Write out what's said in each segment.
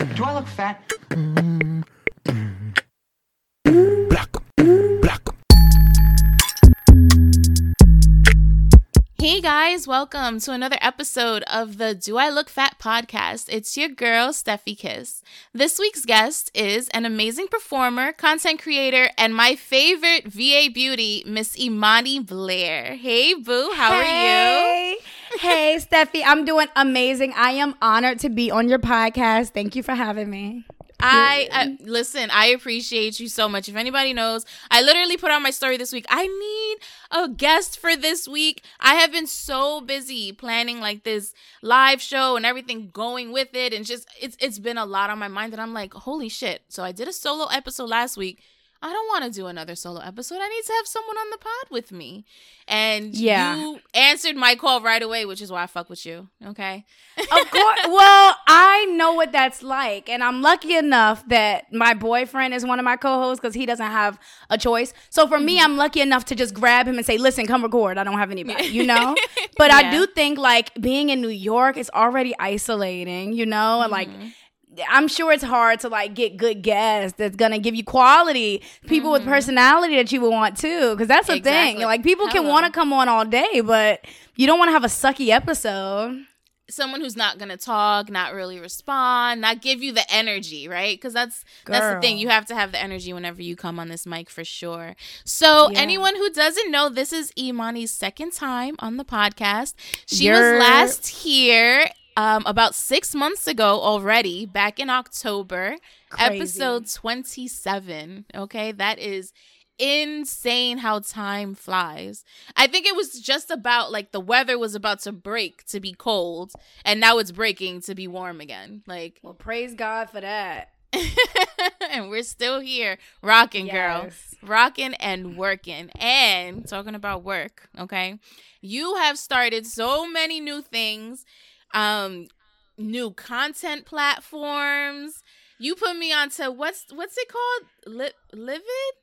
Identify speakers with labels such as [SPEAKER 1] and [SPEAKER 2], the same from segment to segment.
[SPEAKER 1] Do I look fat?
[SPEAKER 2] Black, black.
[SPEAKER 3] Hey guys, welcome to another episode of the Do I Look Fat podcast. It's your girl, Stephy Kiss. This week's guest is an amazing performer, content creator, and my favorite VA beauty, Miss Imani Blair. Hey, boo, how are you?
[SPEAKER 4] Hey, Stephy. I'm doing amazing. I am honored to be on your podcast. Thank you for having me.
[SPEAKER 3] I, I listen. I appreciate you so much. If anybody knows, I literally put on my story this week. I need a guest for this week. I have been so busy planning like this live show and everything going with it, and just it's it's been a lot on my mind. And I'm like, holy shit! So I did a solo episode last week. I don't want to do another solo episode. I need to have someone on the pod with me. And
[SPEAKER 4] Yeah.
[SPEAKER 3] you answered my call right away, which is why I fuck with you. Okay.
[SPEAKER 4] Of course. well, I know what that's like, and I'm lucky enough that my boyfriend is one of my co-hosts because he doesn't have a choice. So for me, mm-hmm. I'm lucky enough to just grab him and say, "Listen, come record. I don't have anybody," you know. But I do think like being in New York is already isolating, you know, and like. Mm-hmm. I'm sure it's hard to like get good guests that's gonna give you quality people with mm-hmm. personality that you would want too, because that's the
[SPEAKER 3] Exactly.
[SPEAKER 4] thing. Like people can want to come on all day, but you don't want to have a sucky episode.
[SPEAKER 3] someone who's not gonna talk, not really respond, not give you the energy, right? Because that's that's the thing. You have to have the energy whenever you come on this mic for sure. So
[SPEAKER 4] Yeah.
[SPEAKER 3] anyone who doesn't know, this is Imani's second time on the podcast. She was last here um, about six months ago already, back in October,
[SPEAKER 4] Crazy.
[SPEAKER 3] episode twenty-seven. Okay, that is insane how time flies. I think it was just about like the weather was about to break to be cold and now it's breaking to be warm again. Like
[SPEAKER 4] Well, praise God for that.
[SPEAKER 3] and we're still here rocking girl. Rocking and working. And talking about work, okay? You have started so many new things. Um new content platforms. You put me onto what's what's it called? Li- live it?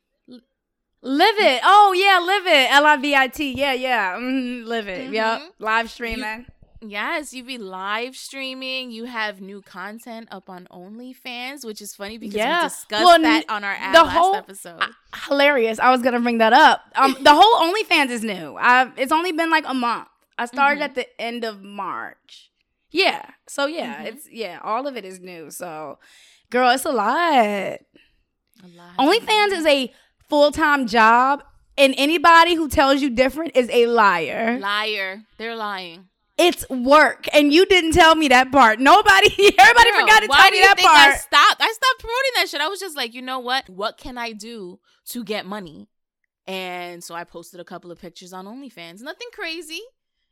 [SPEAKER 4] Livit. Oh yeah, Livit. L I V I T. Yeah, yeah. Mm, Livit.
[SPEAKER 3] Mhm.
[SPEAKER 4] Yep. Live streaming.
[SPEAKER 3] Yes, you be live streaming. You have new content up on OnlyFans, which is funny because
[SPEAKER 4] Yeah.
[SPEAKER 3] we discussed
[SPEAKER 4] Well,
[SPEAKER 3] that on our ad
[SPEAKER 4] the
[SPEAKER 3] last
[SPEAKER 4] whole-
[SPEAKER 3] episode.
[SPEAKER 4] Hilarious. I was gonna bring that up. Um, the whole OnlyFans is new. I, it's only been like a month. I started
[SPEAKER 3] Mhm.
[SPEAKER 4] at the end of March. Yeah. So yeah,
[SPEAKER 3] Mhm.
[SPEAKER 4] it's yeah. All of it is new. So, girl, it's a lot.
[SPEAKER 3] A lot.
[SPEAKER 4] OnlyFans is a full time job, and anybody who tells you different is a liar.
[SPEAKER 3] liar. They're lying.
[SPEAKER 4] It's work, and you didn't tell me that part. Nobody, everybody
[SPEAKER 3] Girl,
[SPEAKER 4] forgot to tell me that
[SPEAKER 3] think
[SPEAKER 4] part.
[SPEAKER 3] I stopped? I stopped promoting that shit. I was just like, you know what? What can I do to get money? And so I posted a couple of pictures on OnlyFans. Nothing crazy,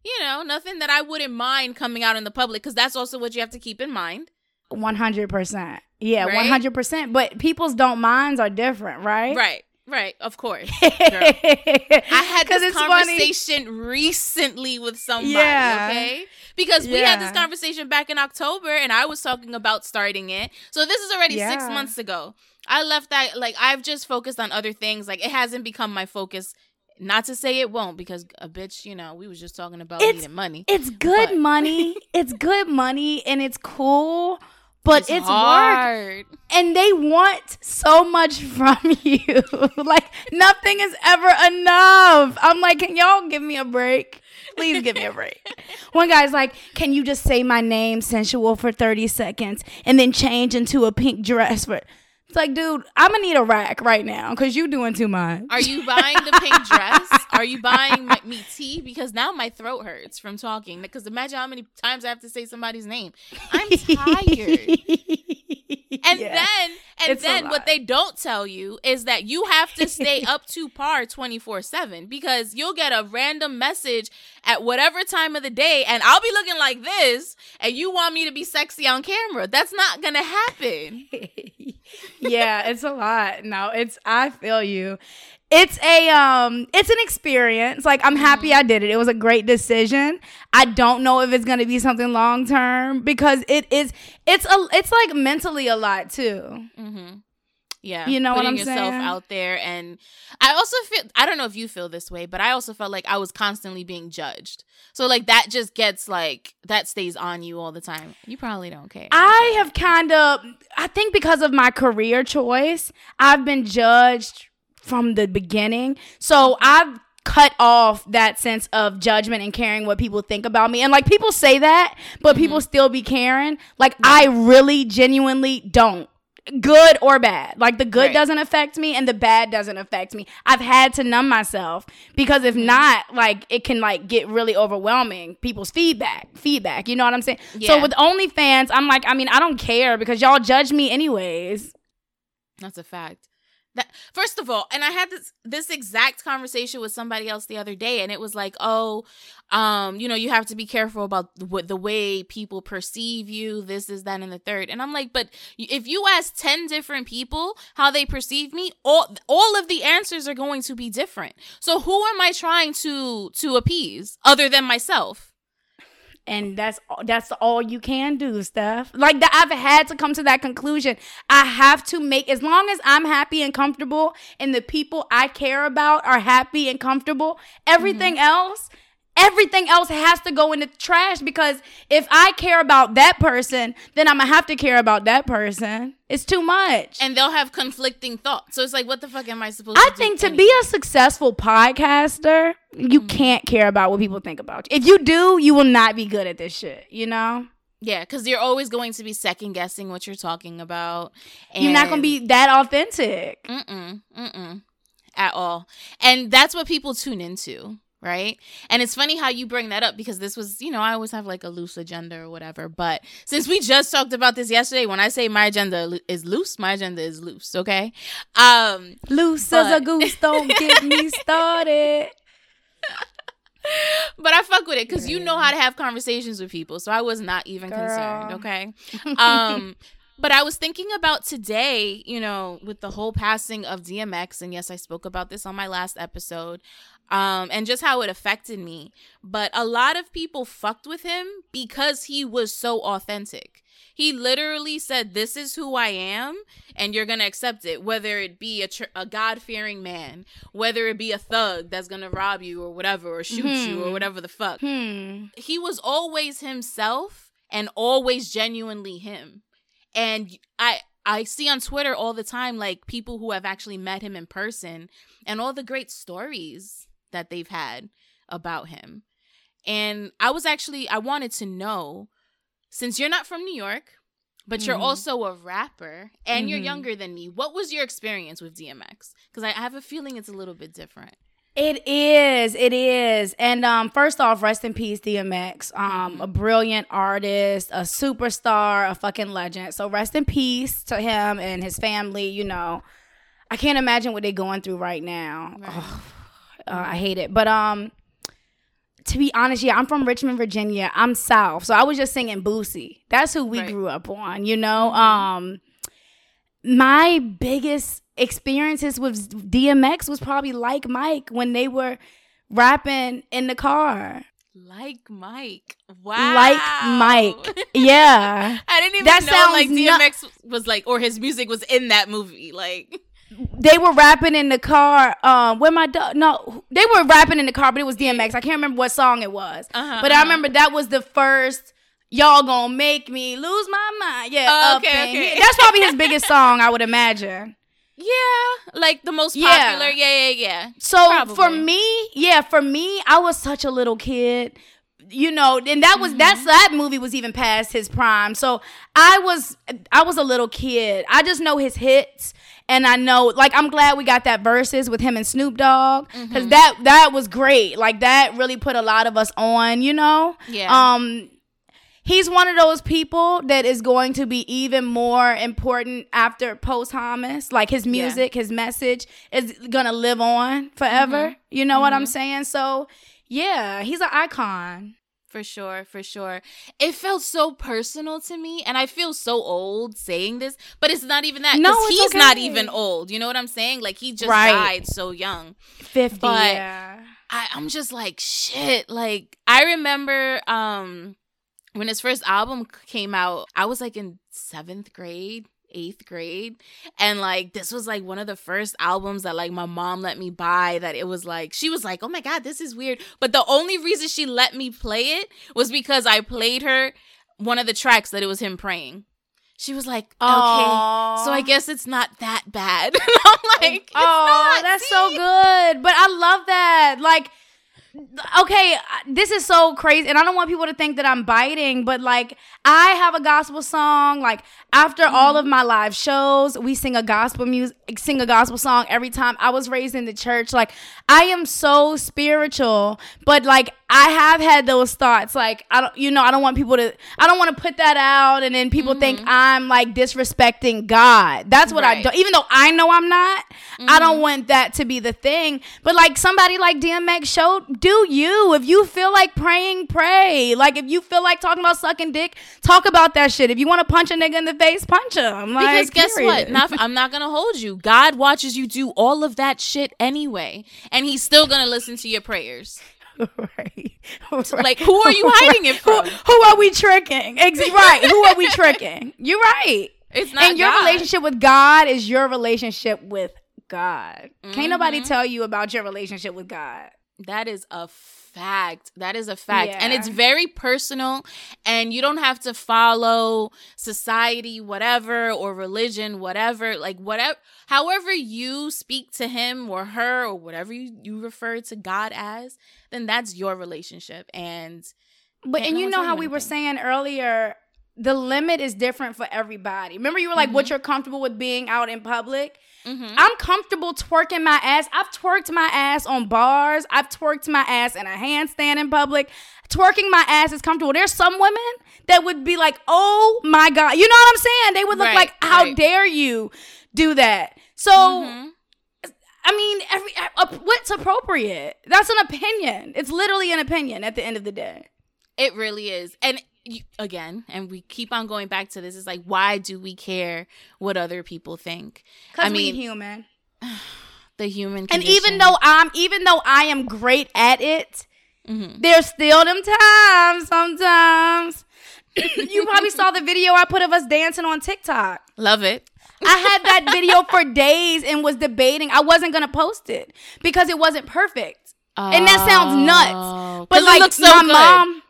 [SPEAKER 3] you know, nothing that I wouldn't mind coming out in the public because that's also what you have to keep in mind.
[SPEAKER 4] One hundred percent. Yeah,
[SPEAKER 3] Right?
[SPEAKER 4] one hundred percent. But people's don't minds are different, right?
[SPEAKER 3] Right, right, of course.
[SPEAKER 4] I
[SPEAKER 3] had this
[SPEAKER 4] it's funny.
[SPEAKER 3] conversation recently with somebody,
[SPEAKER 4] Yeah.
[SPEAKER 3] okay? Because we had this conversation back in October and I was talking about starting it. So this is already six months ago. I left that, like, I've just focused on other things. Like, it hasn't become my focus. Not to say it won't, because a bitch, you know, we was just talking about
[SPEAKER 4] It's-
[SPEAKER 3] needing money.
[SPEAKER 4] It's good
[SPEAKER 3] But-
[SPEAKER 4] money. It's good money, and it's cool. But it's, work,
[SPEAKER 3] hard.
[SPEAKER 4] and they want so much from you. like nothing is ever enough. I'm like, can y'all give me a break? Please give me a break. One guy's like, can you just say my name, sensual, for 30 seconds, and then change into a pink dress for? It's like, dude, I'm gonna need a rack right now because you're doing too much.
[SPEAKER 3] Are you buying the pink dress? Are you buying my, me tea? Because now my throat hurts from talking. Because imagine how many times I have to say somebody's name. I'm tired. And
[SPEAKER 4] Yeah.
[SPEAKER 3] then, and
[SPEAKER 4] It's
[SPEAKER 3] then, what they don't tell you is that you have to stay up to par twenty four seven because you'll get a random message at whatever time of the day, and I'll be looking like this, and you want me to be sexy on camera. That's not gonna happen.
[SPEAKER 4] yeah, it's a lot. No, it's I feel you. It's a um it's an experience. Like I'm happy
[SPEAKER 3] Mm-hmm.
[SPEAKER 4] I did it. It was a great decision. I don't know if it's going to be something long term because it is it's a it's like mentally a lot too.
[SPEAKER 3] Mm-hmm. Yeah,
[SPEAKER 4] You know what
[SPEAKER 3] putting
[SPEAKER 4] I'm
[SPEAKER 3] yourself
[SPEAKER 4] saying?
[SPEAKER 3] out there, and I also feel I don't know if you feel this way, but I also felt like I was constantly being judged. So like that just gets like that stays on you all the time. You probably don't care.
[SPEAKER 4] I have kind of I think because of my career choice, I've been judged from the beginning. So I've cut off that sense of judgment and caring what people think about me. And like people say that, but mm-hmm. people still be caring. Like I really genuinely don't. Good or bad. Like the good
[SPEAKER 3] Right.
[SPEAKER 4] doesn't affect me and the bad doesn't affect me. I've had to numb myself because if mm-hmm. not, like it can like get really overwhelming. People's feedback, feedback. You know what I'm saying?
[SPEAKER 3] Yeah.
[SPEAKER 4] So with OnlyFans, I'm like, I mean, I don't care because y'all judge me anyways.
[SPEAKER 3] That's a fact. That first of all, and I had this this exact conversation with somebody else the other day, and it was like, oh, um, you know, you have to be careful about what the way people perceive you. This is that, and the third. And I'm like, but if you ask ten different people how they perceive me, all all of the answers are going to be different. So who am I trying to to appease other than myself?
[SPEAKER 4] And that's that's all you can do stuff like that i've had to come to that conclusion. I have to make as long as i'm happy and comfortable and the people i care about are happy and comfortable everything mm-hmm. else everything else has to go in the trash because if i care about that person then i'm gonna have to care about that person it's too much
[SPEAKER 3] And they'll have conflicting thoughts. So it's like, what the fuck am I supposed
[SPEAKER 4] I
[SPEAKER 3] to do?
[SPEAKER 4] I think to
[SPEAKER 3] anyway?
[SPEAKER 4] be a successful podcaster, you
[SPEAKER 3] Mm-hmm.
[SPEAKER 4] can't care about what people think about you. If you do, you will not be good at this shit, you know?
[SPEAKER 3] Yeah, because you're always going to be second guessing what you're talking about.
[SPEAKER 4] You're not going to be that authentic.
[SPEAKER 3] Mm-mm, mm-mm, at all. And that's what people tune into, right? And it's funny how you bring that up because this was, you know, I always have like a loose agenda or whatever. But since we just talked about this yesterday, when I say my agenda is loose, my agenda is loose, okay? Um,
[SPEAKER 4] Loose as a goose, don't get me started.
[SPEAKER 3] but I fuck with it because you know how to have conversations with people. So I was not even concerned, okay? Um, but I was thinking about today, you know, with the whole passing of DMX, and yes, I spoke about this on my last episode, um, and just how it affected me. But a lot of people fucked with him because he was so authentic. He literally said, "This is who I am, and you're gonna accept it, whether it be a, tr- a God fearing man, whether it be a thug that's gonna rob you or whatever, or shoot you or
[SPEAKER 4] Mhm.
[SPEAKER 3] whatever the fuck."
[SPEAKER 4] Hmm.
[SPEAKER 3] he was always himself and always genuinely him. And I I see on Twitter all the time like people who have actually met him in person and all the great stories that they've had about him. And I was actually I wanted to know since you're not from New York, but you're
[SPEAKER 4] Mhm.
[SPEAKER 3] also a rapper and you're
[SPEAKER 4] Mhm.
[SPEAKER 3] younger than me. What was your experience with DMX? Cuz I have a feeling it's a little bit different.
[SPEAKER 4] It is, it is. And um, first off, rest in peace, DMX. Um, a brilliant artist, a superstar, a fucking legend. So rest in peace to him and his family. You know, I can't imagine what they're going through right now.
[SPEAKER 3] Right.
[SPEAKER 4] Ugh, uh, I hate it. But um, to be honest, yeah, I'm from Richmond, Virginia. I'm South, so I was just singing Boosie. That's who we
[SPEAKER 3] Right.
[SPEAKER 4] grew up on. You know,
[SPEAKER 3] Mhm.
[SPEAKER 4] um, my biggest experiences with DMX was probably like Mike when they were rapping in the car.
[SPEAKER 3] Like Mike. Wow.
[SPEAKER 4] Like Mike. Yeah.
[SPEAKER 3] I didn't even
[SPEAKER 4] That
[SPEAKER 3] know like DMX was like or his music was in that movie. Like
[SPEAKER 4] they were rapping in the car. Um, where my dog? No, they were rapping in the car, but it was DMX. I can't remember what song it was,
[SPEAKER 3] Uh-huh,
[SPEAKER 4] but I
[SPEAKER 3] uh-huh.
[SPEAKER 4] remember that was the first. Y'all gonna make me lose my mind. Yeah,
[SPEAKER 3] Oh, okay, okay.
[SPEAKER 4] here. That's probably his biggest song, I would imagine.
[SPEAKER 3] Yeah, like the most popular. Yeah, yeah, yeah.
[SPEAKER 4] So for me, yeah, for me, I was such a little kid. You know, and that was that's
[SPEAKER 3] Mm-hmm.
[SPEAKER 4] that movie was even past his prime. So I was I was a little kid. I just know his hits and I know like I'm glad we got that verses with him and Snoop Dogg
[SPEAKER 3] Mm-hmm.
[SPEAKER 4] cuz that that was great. Like that really put a lot of us on, you know?
[SPEAKER 3] Yeah.
[SPEAKER 4] Um he's one of those people that is going to be even more important after post posthumous. Like his music, his message is gonna live on forever.
[SPEAKER 3] Mm-hmm.
[SPEAKER 4] You know what I'm saying? So yeah, he's an icon.
[SPEAKER 3] For sure, for sure. It felt so personal to me, and I feel so old saying this, but it's not even that.
[SPEAKER 4] No,
[SPEAKER 3] he's not even old. You know what I'm saying? Like he just
[SPEAKER 4] Right.
[SPEAKER 3] died so young.
[SPEAKER 4] Fifty.
[SPEAKER 3] But-
[SPEAKER 4] yeah.
[SPEAKER 3] I, I'm just like shit. Like I remember um when his first album came out, I was like in seventh grade, eighth grade, and like this was like one of the first albums that like my mom let me buy. That it was like she was like, "Oh my god, this is weird," but the only reason she let me play it was because I played her one of the tracks that it was him praying. She was like, okay,
[SPEAKER 4] Aw.
[SPEAKER 3] so I guess it's not that bad. I'm like,
[SPEAKER 4] oh, that's
[SPEAKER 3] see?
[SPEAKER 4] so good. But I love that. Like, okay, uh, this is so crazy, and I don't want people to think that I'm biting, but like, I have a gospel song. Like, after all of my live shows, we sing a gospel music, sing a gospel song every time. I was raised in the church. Like, I am so spiritual, but like, I have had those thoughts. Like, I don't, you know, I don't want people to, I don't want to put that out, and then people think mm-hmm. I'm like disrespecting God. That's what I
[SPEAKER 3] Right.
[SPEAKER 4] do. Even though I know I'm not, I don't mm-hmm. want that to be the thing. But like somebody like DMX show, do you? If you feel like praying, pray. Like if you feel like talking about sucking dick, talk about that shit. If you want to punch a nigga in the face, punch him. Like,
[SPEAKER 3] Because guess what? Not, I'm not gonna hold you. God watches you do all of that shit anyway, and He's still gonna listen to your prayers.
[SPEAKER 4] right.
[SPEAKER 3] Like, who are you hiding it
[SPEAKER 4] Who,
[SPEAKER 3] from?
[SPEAKER 4] who are we tricking? Ex- right. Who are we tricking? You're right.
[SPEAKER 3] It's not
[SPEAKER 4] and your
[SPEAKER 3] God.
[SPEAKER 4] relationship with God is your relationship with God. Can't nobody
[SPEAKER 3] Mm-hmm.
[SPEAKER 4] tell you about your relationship with God.
[SPEAKER 3] That is a fact. That is a fact. And it's very personal. And you don't have to follow society, whatever, or religion, whatever. Like, whatever, however you speak to him or her or whatever you, you refer to God as, then that's your relationship. And
[SPEAKER 4] But and you know how we were saying earlier, the limit is different for everybody. Remember, you were like,
[SPEAKER 3] Mm-hmm.
[SPEAKER 4] what you're comfortable with being out in public.
[SPEAKER 3] Mhm.
[SPEAKER 4] I'm comfortable twerking my ass. I've twerked my ass on bars. I've twerked my ass in a handstand in public. Twerking my ass is comfortable. There's some women that would be like, "Oh my god," you know what I'm saying? They would look
[SPEAKER 3] Right,
[SPEAKER 4] like, "How
[SPEAKER 3] right.
[SPEAKER 4] dare you do that?" So.
[SPEAKER 3] Mhm.
[SPEAKER 4] I mean, every uh, what's appropriate? That's an opinion. It's literally an opinion at the end of the day.
[SPEAKER 3] It really is. And you, again, and we keep on going back to this, it's like, why do we care what other people think?
[SPEAKER 4] Because
[SPEAKER 3] I
[SPEAKER 4] we
[SPEAKER 3] mean,
[SPEAKER 4] human.
[SPEAKER 3] the human
[SPEAKER 4] And even though I'm, even though I am great at it,
[SPEAKER 3] Mhm.
[SPEAKER 4] there's still them times sometimes. you probably saw the video I put of us dancing on TikTok.
[SPEAKER 3] Love it.
[SPEAKER 4] I had that video for days and was debating. I wasn't gonna post it because it wasn't perfect. And that sounds nuts. But
[SPEAKER 3] But
[SPEAKER 4] like
[SPEAKER 3] looks so
[SPEAKER 4] my
[SPEAKER 3] good.
[SPEAKER 4] mom,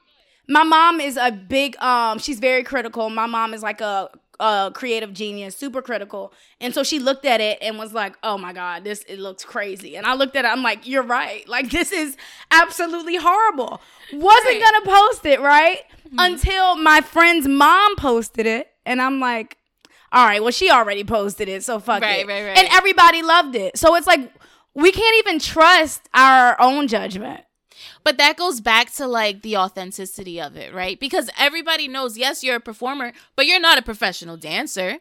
[SPEAKER 4] my mom is a big um she's very critical. My mom is like a a creative genius, super critical. And so she looked at it and was like, "Oh my god, this it looks crazy." And I looked at it, I'm like, "You're right. Like this is absolutely horrible." Wasn't
[SPEAKER 3] Right.
[SPEAKER 4] to post it, right?
[SPEAKER 3] Mm-hmm.
[SPEAKER 4] Until my friend's mom posted it, and I'm like, "All right, well she already posted it, so fuck
[SPEAKER 3] Right,
[SPEAKER 4] it."
[SPEAKER 3] right, right.
[SPEAKER 4] And everybody loved it. So it's like we can't even trust our own judgment.
[SPEAKER 3] But that goes back to like the authenticity of it, right? Because everybody knows, yes, you're a performer, but you're not a professional dancer.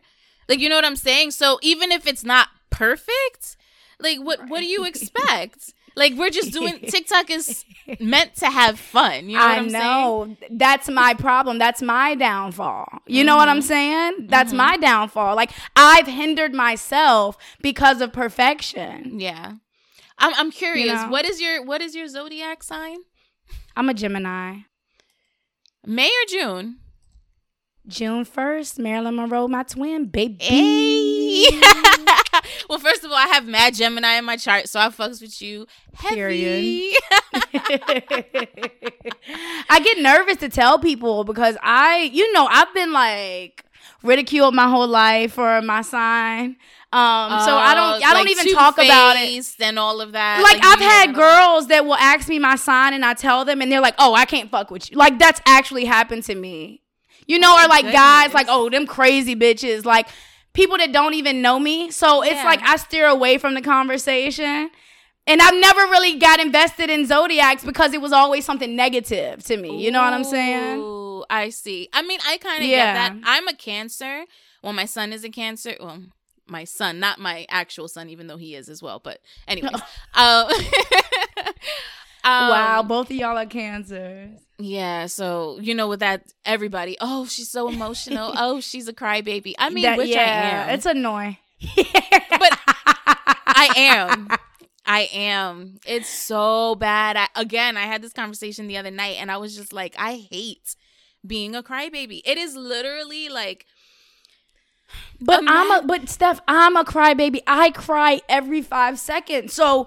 [SPEAKER 3] Like, you know what I'm saying? So even if it's not perfect, like what what do you expect? Like we're just doing TikTok is meant to have fun. You know what
[SPEAKER 4] I
[SPEAKER 3] I'm saying?
[SPEAKER 4] know. That's my problem. That's my downfall. You know what I'm
[SPEAKER 3] Mm-hmm.
[SPEAKER 4] saying? That's my downfall. Like I've hindered myself because of perfection.
[SPEAKER 3] Yeah. I'm I'm curious.
[SPEAKER 4] know?
[SPEAKER 3] What is your what is your zodiac sign?
[SPEAKER 4] I'm a Gemini.
[SPEAKER 3] May or June?
[SPEAKER 4] June 1st, Marilyn Monroe, my twin, baby.
[SPEAKER 3] Hey. well, first of all, I have Mad Gemini in my chart, so I fucks with you. Heavy.
[SPEAKER 4] Period. I get nervous to tell people because I, you know, I've been like ridiculed my whole life for my sign. Um, so I don't, I don't even talk about it.
[SPEAKER 3] and all of that.
[SPEAKER 4] Like,
[SPEAKER 3] you
[SPEAKER 4] I've had girls that will ask me my sign and I tell them and they're like, "Oh, I can't fuck with you." Like that's actually happened to me. You know,
[SPEAKER 3] Oh
[SPEAKER 4] or like guys like, "Oh, them crazy bitches." Like people that don't even know me. So it's
[SPEAKER 3] Yeah.
[SPEAKER 4] like I steer away from the conversation. And I've never really got invested in zodiacs because it was always something negative to me. You know what I'm saying?
[SPEAKER 3] I see. I mean, I kind of
[SPEAKER 4] Yeah.
[SPEAKER 3] get that. I'm a Cancer. Well, my son is a Cancer. Well, my son, not my actual son, even though he is as well. But anyways, um, um,
[SPEAKER 4] wow, both of y'all are cancers.
[SPEAKER 3] Yeah, so you know, with that, everybody, oh, she's so emotional. oh, she's a crybaby. I mean,
[SPEAKER 4] That-
[SPEAKER 3] which I am.
[SPEAKER 4] it's annoying.
[SPEAKER 3] but I am. I am. It's so bad. I, again, I had this conversation the other night, and I was just like, I hate being a crybaby. It is literally like,
[SPEAKER 4] But I'm a but Steph, I'm a crybaby. I cry every five seconds. So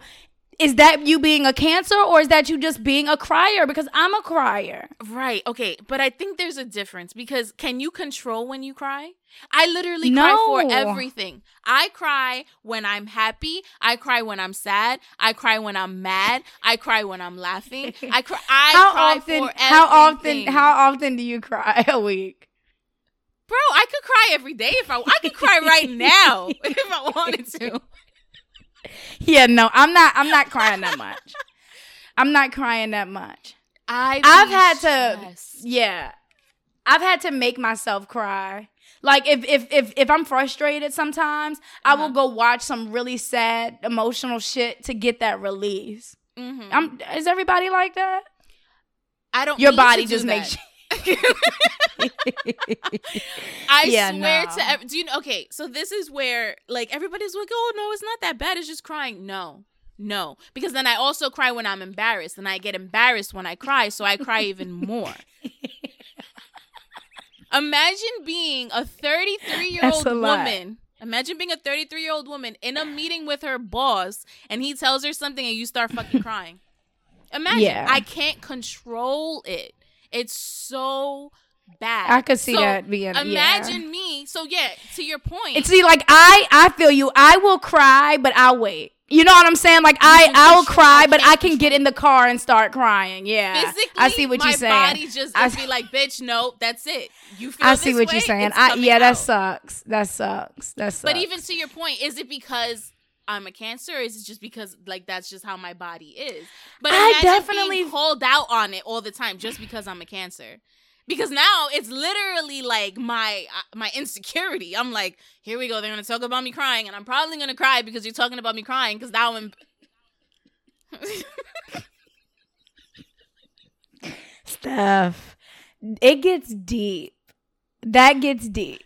[SPEAKER 4] is that you being a cancer or is that you just being a crier? Because I'm a crier.
[SPEAKER 3] Right. Okay. But I think there's a difference because can you control when you cry? I literally
[SPEAKER 4] No.
[SPEAKER 3] cry for everything. I cry when I'm happy. I cry when I'm sad. I cry when I'm mad. I cry when I'm laughing. I cry. I
[SPEAKER 4] how
[SPEAKER 3] cry
[SPEAKER 4] often?
[SPEAKER 3] for
[SPEAKER 4] How often? How often do you cry a week?
[SPEAKER 3] Bro, I could cry every day if I. I could cry right now if I wanted to.
[SPEAKER 4] Yeah, no, I'm not. I'm not crying that much. I'm not crying that much.
[SPEAKER 3] I.
[SPEAKER 4] I've had to.
[SPEAKER 3] stressed.
[SPEAKER 4] Yeah, I've had to make myself cry. Like if if if if I'm frustrated, sometimes I will
[SPEAKER 3] Uh-huh.
[SPEAKER 4] go watch some really sad, emotional shit to get that release.
[SPEAKER 3] Mhm.
[SPEAKER 4] I'm. Is everybody like that?
[SPEAKER 3] I don't.
[SPEAKER 4] Your body just makes.
[SPEAKER 3] I
[SPEAKER 4] Yeah,
[SPEAKER 3] swear
[SPEAKER 4] no.
[SPEAKER 3] to ev- do you know okay, so this is where like everybody's like, "Oh, no, it's not that bad. It's just crying." No. No, because then I also cry when I'm embarrassed and I get embarrassed when I cry, so I cry even more. Imagine being a 33-year-old
[SPEAKER 4] That's lot.
[SPEAKER 3] woman. Imagine being a 33-year-old woman in a meeting with her boss and he tells her something and you start fucking crying. Imagine.
[SPEAKER 4] Yeah.
[SPEAKER 3] I can't control it. It's so bad.
[SPEAKER 4] I could see
[SPEAKER 3] So,
[SPEAKER 4] that being. yeah.
[SPEAKER 3] Imagine me. So yeah, to your point.
[SPEAKER 4] And see, like I, I feel you. I will cry, but I'll wait. You know what I'm saying? Like I, I will cry, but I can get in the car and start crying. Yeah,
[SPEAKER 3] physically,
[SPEAKER 4] I see what
[SPEAKER 3] my
[SPEAKER 4] you're saying.
[SPEAKER 3] body just
[SPEAKER 4] I-
[SPEAKER 3] be like, bitch, no, that's it. You feel
[SPEAKER 4] I see what
[SPEAKER 3] way,
[SPEAKER 4] you're saying. I yeah, that
[SPEAKER 3] out.
[SPEAKER 4] sucks. That sucks. That sucks.
[SPEAKER 3] But even to your point, is it because I'm a cancer? Or is it just because like that's just how my body is? But
[SPEAKER 4] I definitely-
[SPEAKER 3] called out on it all the time just because I'm a cancer. Because now it's literally like my uh, my insecurity. I'm like, here we go. They're gonna talk about me crying, and I'm probably gonna cry because you're talking about me crying. Because now I'm.
[SPEAKER 4] Steph, it gets deep. That gets deep.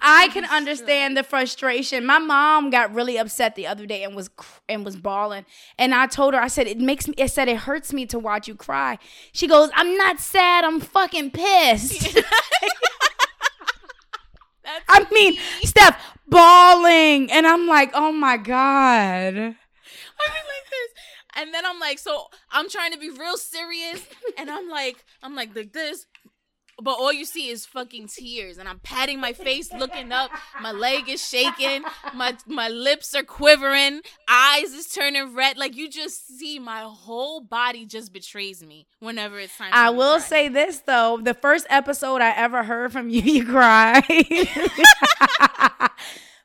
[SPEAKER 4] I can understand the frustration. My mom got really upset the other day and was and was bawling. And I told her, I said, it makes me. I said it hurts me to watch you cry. She goes, I'm not sad. I'm fucking pissed. I mean, Steph bawling, and I'm like, oh my god.
[SPEAKER 3] I mean, like this. And then I'm like, so I'm trying to be real serious, and I'm like, I'm like, like this. But all you see is fucking tears, and I'm patting my face, looking up. My leg is shaking. My my lips are quivering. Eyes is turning red. Like you just see my whole body just betrays me whenever it's time.
[SPEAKER 4] I will
[SPEAKER 3] cry.
[SPEAKER 4] say this though: the first episode I ever heard from you, you cried.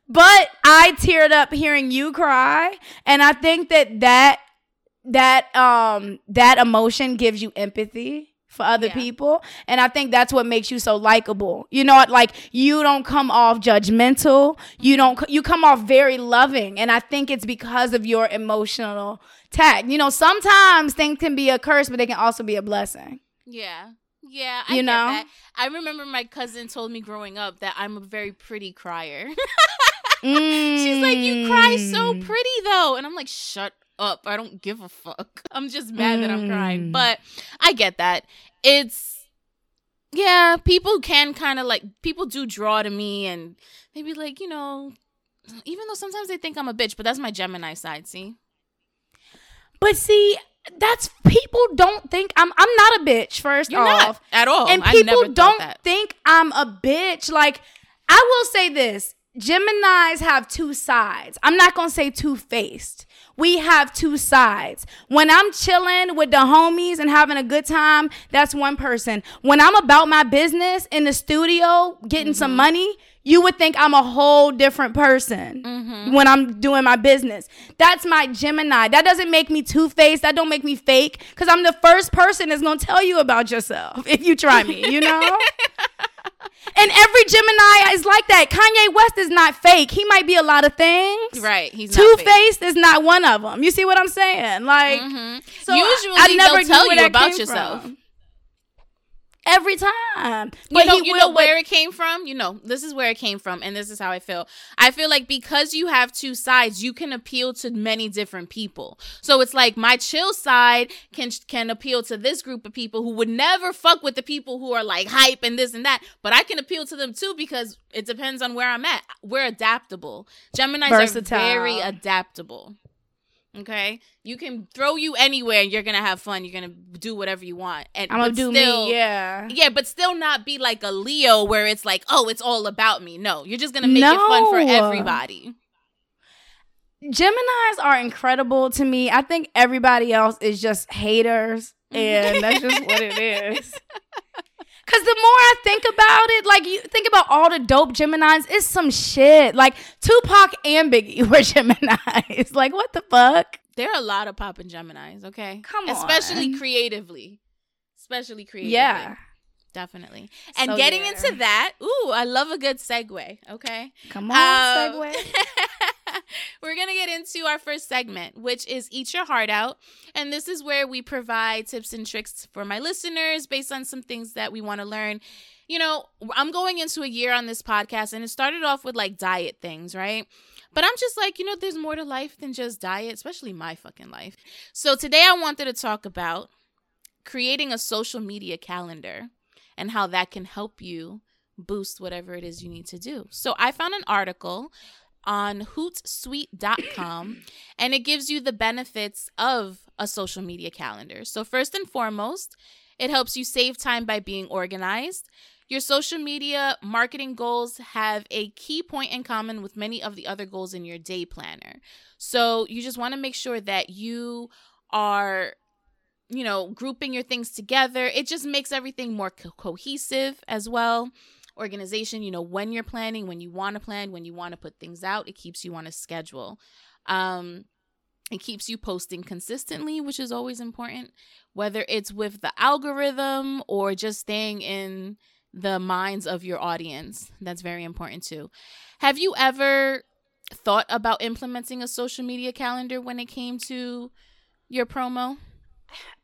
[SPEAKER 4] but I teared up hearing you cry, and I think that that that um that emotion gives you empathy for other
[SPEAKER 3] Yeah.
[SPEAKER 4] people and i think that's what makes you so likable you know what like you don't come off judgmental you don't you come off very loving and i think it's because of your emotional tag you know sometimes things can be a curse but they can also be a blessing
[SPEAKER 3] Yeah. Yeah, I
[SPEAKER 4] You know?
[SPEAKER 3] that. I remember my cousin told me growing up that I'm a very pretty crier. She's like, you cry so
[SPEAKER 4] Mm.
[SPEAKER 3] pretty though. And I'm like, shut up. I don't give a fuck. I'm just mad that I'm crying.
[SPEAKER 4] Mm.
[SPEAKER 3] But I get that. It's, yeah, people can kind of like, people do draw to me and maybe like, you know, even though sometimes they think I'm a bitch, but that's my Gemini side, see?
[SPEAKER 4] but see that's people don't think i'm i'm not a bitch 1st
[SPEAKER 3] You're
[SPEAKER 4] off
[SPEAKER 3] at all.
[SPEAKER 4] and people don't think I'm a bitch. Like, I will say this Geminis have two sides. I'm not going to say two faced. We have two sides. When I'm chilling with the homies and having a good time, that's one person. When I'm about my business in the studio getting some mm-hmm. money, you would think I'm a whole different person mm-hmm. when I'm doing my business. That's my Gemini. That doesn't make me two faced. That don't make me fake because I'm the first person that's gonna tell you about yourself if you try me. You know. and every Gemini is like that. Kanye West is not fake. He might be a lot of things.
[SPEAKER 3] Right. He's
[SPEAKER 4] two faced is not one of them. You see what I'm saying? Like,
[SPEAKER 3] Mhm.
[SPEAKER 4] so
[SPEAKER 3] Usually
[SPEAKER 4] I, I never
[SPEAKER 3] they'll tell you about yourself.
[SPEAKER 4] from. Every time,
[SPEAKER 3] you know, you know
[SPEAKER 4] but-
[SPEAKER 3] where it came from. You know, this is where it came from, and this is how I feel. I feel like because you have two sides, you can appeal to many different people. So it's like my chill side can can appeal to this group of people who would never fuck with the people who are like hype and this and that. But I can appeal to them too because it depends on where I'm at. We're adaptable. Gemini's
[SPEAKER 4] Versatile.
[SPEAKER 3] are very adaptable. Okay, you can throw you anywhere, and you're gonna have fun. You're gonna do whatever you want, and
[SPEAKER 4] I'm gonna do
[SPEAKER 3] still,
[SPEAKER 4] me. Yeah.
[SPEAKER 3] yeah, but still not be like a Leo where it's like, oh, it's all about me. No, you're just gonna make it fun for everybody.
[SPEAKER 4] Geminis are incredible to me. I think everybody else is just haters, and that's just what it is. Cause the more I think about it, like you think about all the dope Geminis, it's some shit. Like Tupac and Biggie were Geminis. like what the fuck?
[SPEAKER 3] There are a lot of poppin' Geminis. Okay,
[SPEAKER 4] Come on, especially
[SPEAKER 3] creatively, especially creatively.
[SPEAKER 4] Yeah.
[SPEAKER 3] definitely. And
[SPEAKER 4] So,
[SPEAKER 3] getting
[SPEAKER 4] yeah.
[SPEAKER 3] into that, ooh, I love a good segue. Okay.
[SPEAKER 4] Come on,
[SPEAKER 3] Um,
[SPEAKER 4] segue.
[SPEAKER 3] We're going to get into our first segment, which is Eat Your Heart Out. And this is where we provide tips and tricks for my listeners based on some things that we want to learn. You know, I'm going into a year on this podcast, and it started off with like diet things, right? But I'm just like, you know, there's more to life than just diet, especially my fucking life. So today I wanted to talk about creating a social media calendar and how that can help you boost whatever it is you need to do. So I found an article on hootsuite.com and it gives you the benefits of a social media calendar. So first and foremost, it helps you save time by being organized. Your social media marketing goals have a key point in common with many of the other goals in your day planner. So you just want to make sure that you are you know, grouping your things together. It just makes everything more co- cohesive as well. Organization, you know, when you're planning, when you want to plan, when you want to put things out, it keeps you on a schedule. Um, it keeps you posting consistently, which is always important, whether it's with the algorithm or just staying in the minds of your audience. That's very important too. Have you ever thought about implementing a social media calendar when it came to your promo?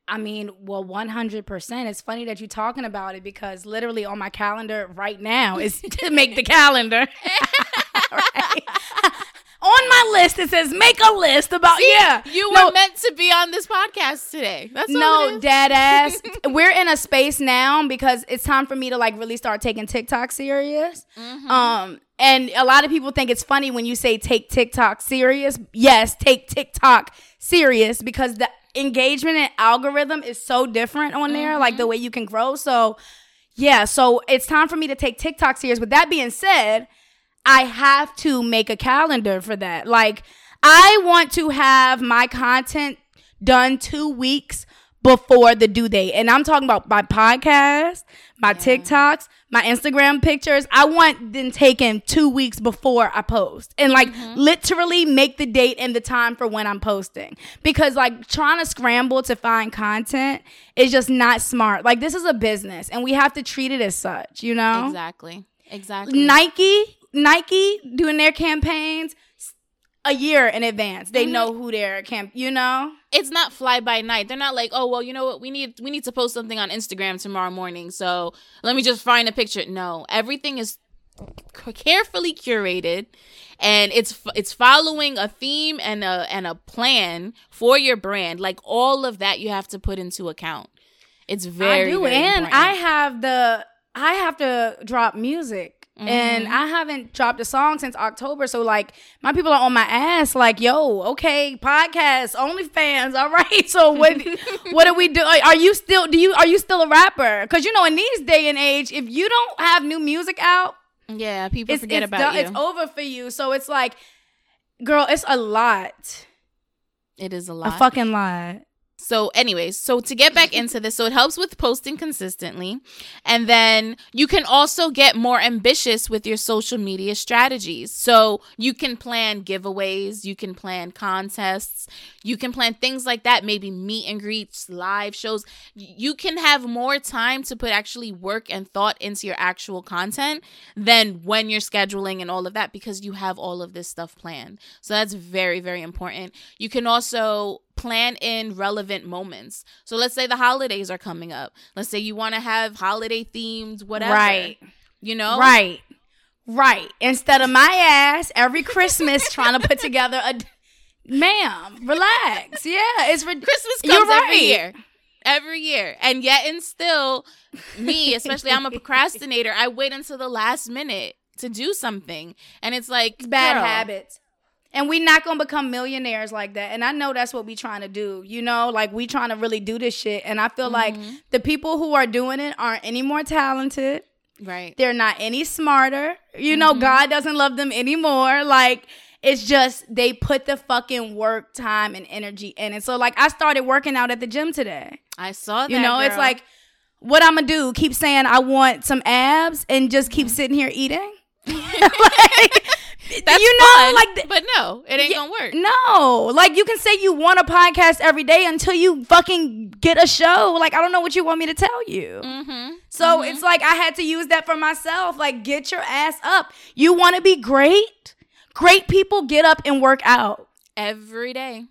[SPEAKER 4] I mean, well, 100%. It's funny that you're talking about it because literally on my calendar right now is to make the calendar. Right? on my list, it says make a list about, yeah.
[SPEAKER 3] You
[SPEAKER 4] No,
[SPEAKER 3] were meant to be on this podcast today. That's
[SPEAKER 4] No, dead ass. We're in a space now because it's time for me to like really start taking TikTok serious.
[SPEAKER 3] Mhm.
[SPEAKER 4] Um, and a lot of people think it's funny when you say take TikTok serious. Yes, take TikTok serious because the engagement and algorithm is so different on there, like the mm-hmm. way you can grow. So, yeah, so it's time for me to take TikTok serious. With that being said, I have to make a calendar for that. Like, I want to have my content done two weeks before the due date. And I'm talking about my podcast, my TikToks, my Instagram pictures. I want them taken two weeks before I post and like mm-hmm. literally make the date and the time for when I'm posting. Because like trying to scramble to find content is just not smart. Like, this is a business and we have to treat it as such, you know?
[SPEAKER 3] Exactly. Exactly.
[SPEAKER 4] Nike, Nike doing their campaigns a year in advance. They mhm. know who their camp, you know?
[SPEAKER 3] it's not fly by night. They're not like, oh well, you know what? We need we need to post something on Instagram tomorrow morning. So let me just find a picture. No, everything is c- carefully curated, and it's f- it's following a theme and a and a plan for your brand. Like all of that, you have to put into account. It's very
[SPEAKER 4] I do,
[SPEAKER 3] very
[SPEAKER 4] and
[SPEAKER 3] important.
[SPEAKER 4] I have the I have to drop music.
[SPEAKER 3] Mm-hmm.
[SPEAKER 4] And I haven't dropped a song since October. So like my people are on my ass, like, yo, okay, podcast, OnlyFans, all right. So what what do we do? Are you still do you are you still a rapper? Cause you know, in these day and age, if you don't have new music out,
[SPEAKER 3] yeah, people
[SPEAKER 4] it's,
[SPEAKER 3] forget
[SPEAKER 4] it's
[SPEAKER 3] about you.
[SPEAKER 4] It's over for you. So it's like, girl, it's a lot.
[SPEAKER 3] it is a lot.
[SPEAKER 4] A fucking lot.
[SPEAKER 3] So, anyways, so to get back into this, so it helps with posting consistently. And then you can also get more ambitious with your social media strategies. So, you can plan giveaways, you can plan contests, you can plan things like that, maybe meet and greets, live shows. You can have more time to put actually work and thought into your actual content than when you're scheduling and all of that because you have all of this stuff planned. So, that's very, very important. You can also plan in relevant moments. So let's say the holidays are coming up. Let's say you want to have holiday themed whatever.
[SPEAKER 4] Right.
[SPEAKER 3] You know?
[SPEAKER 4] Right. Right. Instead of my ass every Christmas trying to put together a ma'am, relax. Yeah, it's rid-
[SPEAKER 3] Christmas comes every year. Every year. And yet and still me, especially I'm a procrastinator, I wait until the last minute to do something. And it's like
[SPEAKER 4] bad
[SPEAKER 3] girl,
[SPEAKER 4] habits. And we not gonna become millionaires like that. And I know that's what we trying to do. You know, like we trying to really do this shit. And I feel like
[SPEAKER 3] Mm-hmm.
[SPEAKER 4] the people who are doing it aren't any more talented.
[SPEAKER 3] Right.
[SPEAKER 4] They're not any smarter. You know, God doesn't love them anymore. Like it's just they put the fucking work, time, and energy in it. So like I started working out at the gym today.
[SPEAKER 3] I saw that.
[SPEAKER 4] You know, it's like what I'm gonna do? Keep saying I want some abs and just keep sitting here eating? like,
[SPEAKER 3] That's fun,
[SPEAKER 4] like the-
[SPEAKER 3] but no, it ain't
[SPEAKER 4] Yeah,
[SPEAKER 3] gonna work.
[SPEAKER 4] No, like you can say you want a podcast every day until you fucking get a show. Like I don't know what you want me to tell you.
[SPEAKER 3] Mm-hmm.
[SPEAKER 4] So it's like I had to use that for myself. Like get your ass up. You want to be great? Great people get up and work out
[SPEAKER 3] Every day.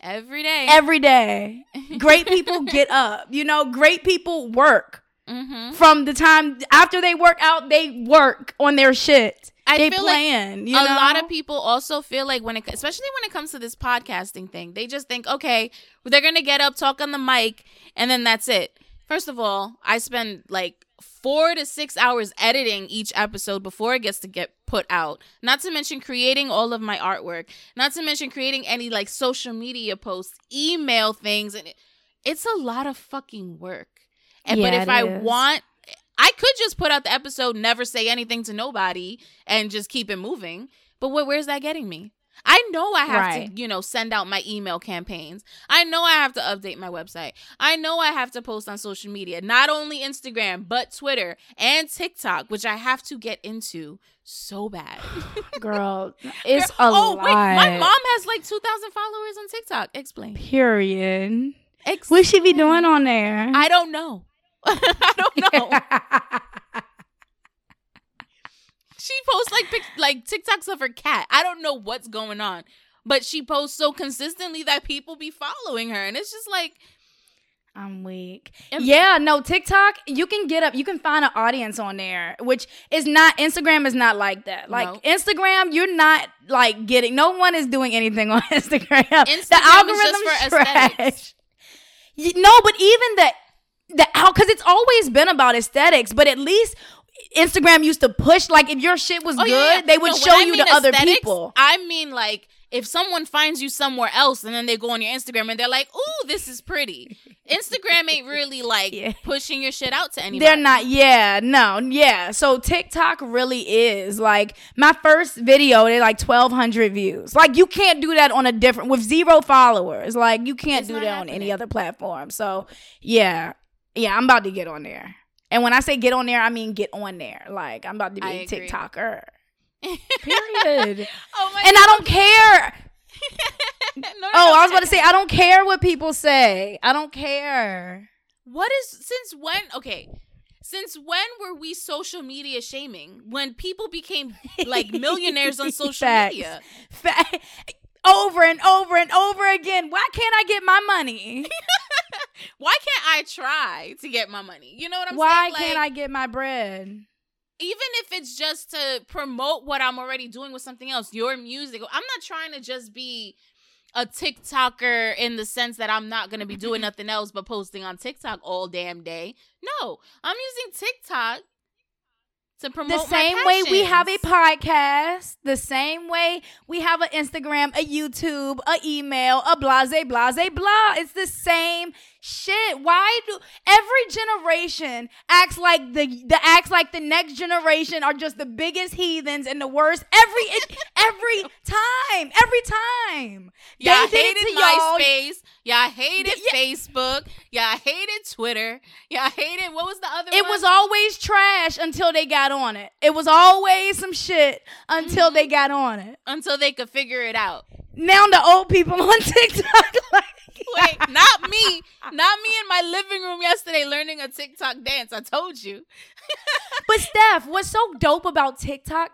[SPEAKER 3] Every day.
[SPEAKER 4] every day. Great people get up. You know, great people work.
[SPEAKER 3] mm-hmm.
[SPEAKER 4] From the time after they work out, they work on their shit.
[SPEAKER 3] I
[SPEAKER 4] they
[SPEAKER 3] feel like
[SPEAKER 4] plan. you
[SPEAKER 3] a lot of people also feel like when it especially when it comes to this podcasting thing they just think okay they're gonna get up talk on the mic and then that's it first of all i spend like four to six hours editing each episode before it gets to get put out not to mention creating all of my artwork not to mention creating any like social media posts email things and it, it's a lot of fucking work and but
[SPEAKER 4] Yeah,
[SPEAKER 3] if i
[SPEAKER 4] is.
[SPEAKER 3] want I could just put out the episode, never say anything to nobody, and just keep it moving. But wh- where's that getting me? I know I have
[SPEAKER 4] Right.
[SPEAKER 3] to, you know, send out my email campaigns. I know I have to update my website. I know I have to post on social media, not only Instagram, but Twitter and TikTok, which I have to get into so bad.
[SPEAKER 4] girl, it's a
[SPEAKER 3] oh,
[SPEAKER 4] lot.
[SPEAKER 3] wait, my mom has like 2,000 followers on TikTok. Explain.
[SPEAKER 4] Period.
[SPEAKER 3] Ex-
[SPEAKER 4] What she be doing on there?
[SPEAKER 3] I don't know. I don't know. she posts like pic- like TikToks of her cat. I don't know what's going on, but she posts so consistently that people be following her, and it's just like
[SPEAKER 4] I'm weak.
[SPEAKER 3] Am-
[SPEAKER 4] yeah, no, TikTok, you can get up, you can find an audience on there, which is not Instagram is not like that. Like
[SPEAKER 3] No.
[SPEAKER 4] Instagram, you're not like getting no one is doing anything on Instagram.
[SPEAKER 3] Instagram
[SPEAKER 4] the
[SPEAKER 3] is
[SPEAKER 4] algorithm's
[SPEAKER 3] just for
[SPEAKER 4] trash.
[SPEAKER 3] aesthetics.
[SPEAKER 4] No, but even the the how because it's always been about aesthetics, but at least Instagram used to push like if your shit was
[SPEAKER 3] Oh,
[SPEAKER 4] good,
[SPEAKER 3] yeah, yeah.
[SPEAKER 4] they would
[SPEAKER 3] No,
[SPEAKER 4] show you to other people.
[SPEAKER 3] I mean like if someone finds you somewhere else and then they go on your Instagram and they're like, "Ooh, this is pretty." Instagram ain't really like
[SPEAKER 4] Yeah.
[SPEAKER 3] pushing your shit out to anybody.
[SPEAKER 4] They're not, yeah, no, yeah. So TikTok really is like my first video, they like 1,200 views. Like, you can't do that on a different, with zero followers. Like, you can't
[SPEAKER 3] It's
[SPEAKER 4] do that on any other platform. So, yeah, yeah, I'm about to get on there. And when I say get on there, I mean get on there. Like, I'm about to be
[SPEAKER 3] I
[SPEAKER 4] a
[SPEAKER 3] agree.
[SPEAKER 4] TikToker. Period.
[SPEAKER 3] Oh my
[SPEAKER 4] and I don't care.
[SPEAKER 3] No, no,
[SPEAKER 4] Oh,
[SPEAKER 3] no.
[SPEAKER 4] I was about to say, I don't care what people say. I don't care.
[SPEAKER 3] What is since when? Okay, since when were we social media shaming? When people became like millionaires on social
[SPEAKER 4] Facts.
[SPEAKER 3] media?
[SPEAKER 4] Fa- over and over and over again. Why can't I get my money?
[SPEAKER 3] Why can't I try to get my money? You know what I'm
[SPEAKER 4] Why
[SPEAKER 3] saying? Like,
[SPEAKER 4] can't I get my bread?
[SPEAKER 3] even if it's just to promote what I'm already doing with something else, your music. I'm not trying to just be a TikToker in the sense that I'm not going to be doing nothing else but posting on TikTok all damn day. No, I'm using TikTok to promote
[SPEAKER 4] The same way we have a podcast, the same way we have an Instagram, a YouTube, a email, a blase, blase, blah. It's the same shit. Why do every generation acts like the the acts like the next generation are just the biggest heathens and the worst every every time, every time.
[SPEAKER 3] Y'all
[SPEAKER 4] They
[SPEAKER 3] hated. MySpace. Y'all hated
[SPEAKER 4] Yeah.
[SPEAKER 3] Facebook. Y'all hated Twitter. Y'all hated what was the other
[SPEAKER 4] It
[SPEAKER 3] one?
[SPEAKER 4] was always trash until they got on it. It was always some shit until
[SPEAKER 3] Mm-hmm.
[SPEAKER 4] they got on it.
[SPEAKER 3] until they could figure it out.
[SPEAKER 4] Now the old people on TikTok like
[SPEAKER 3] Wait, not me. Not me in my living room yesterday learning a TikTok dance. I told you.
[SPEAKER 4] But Steph, what's so dope about TikTok?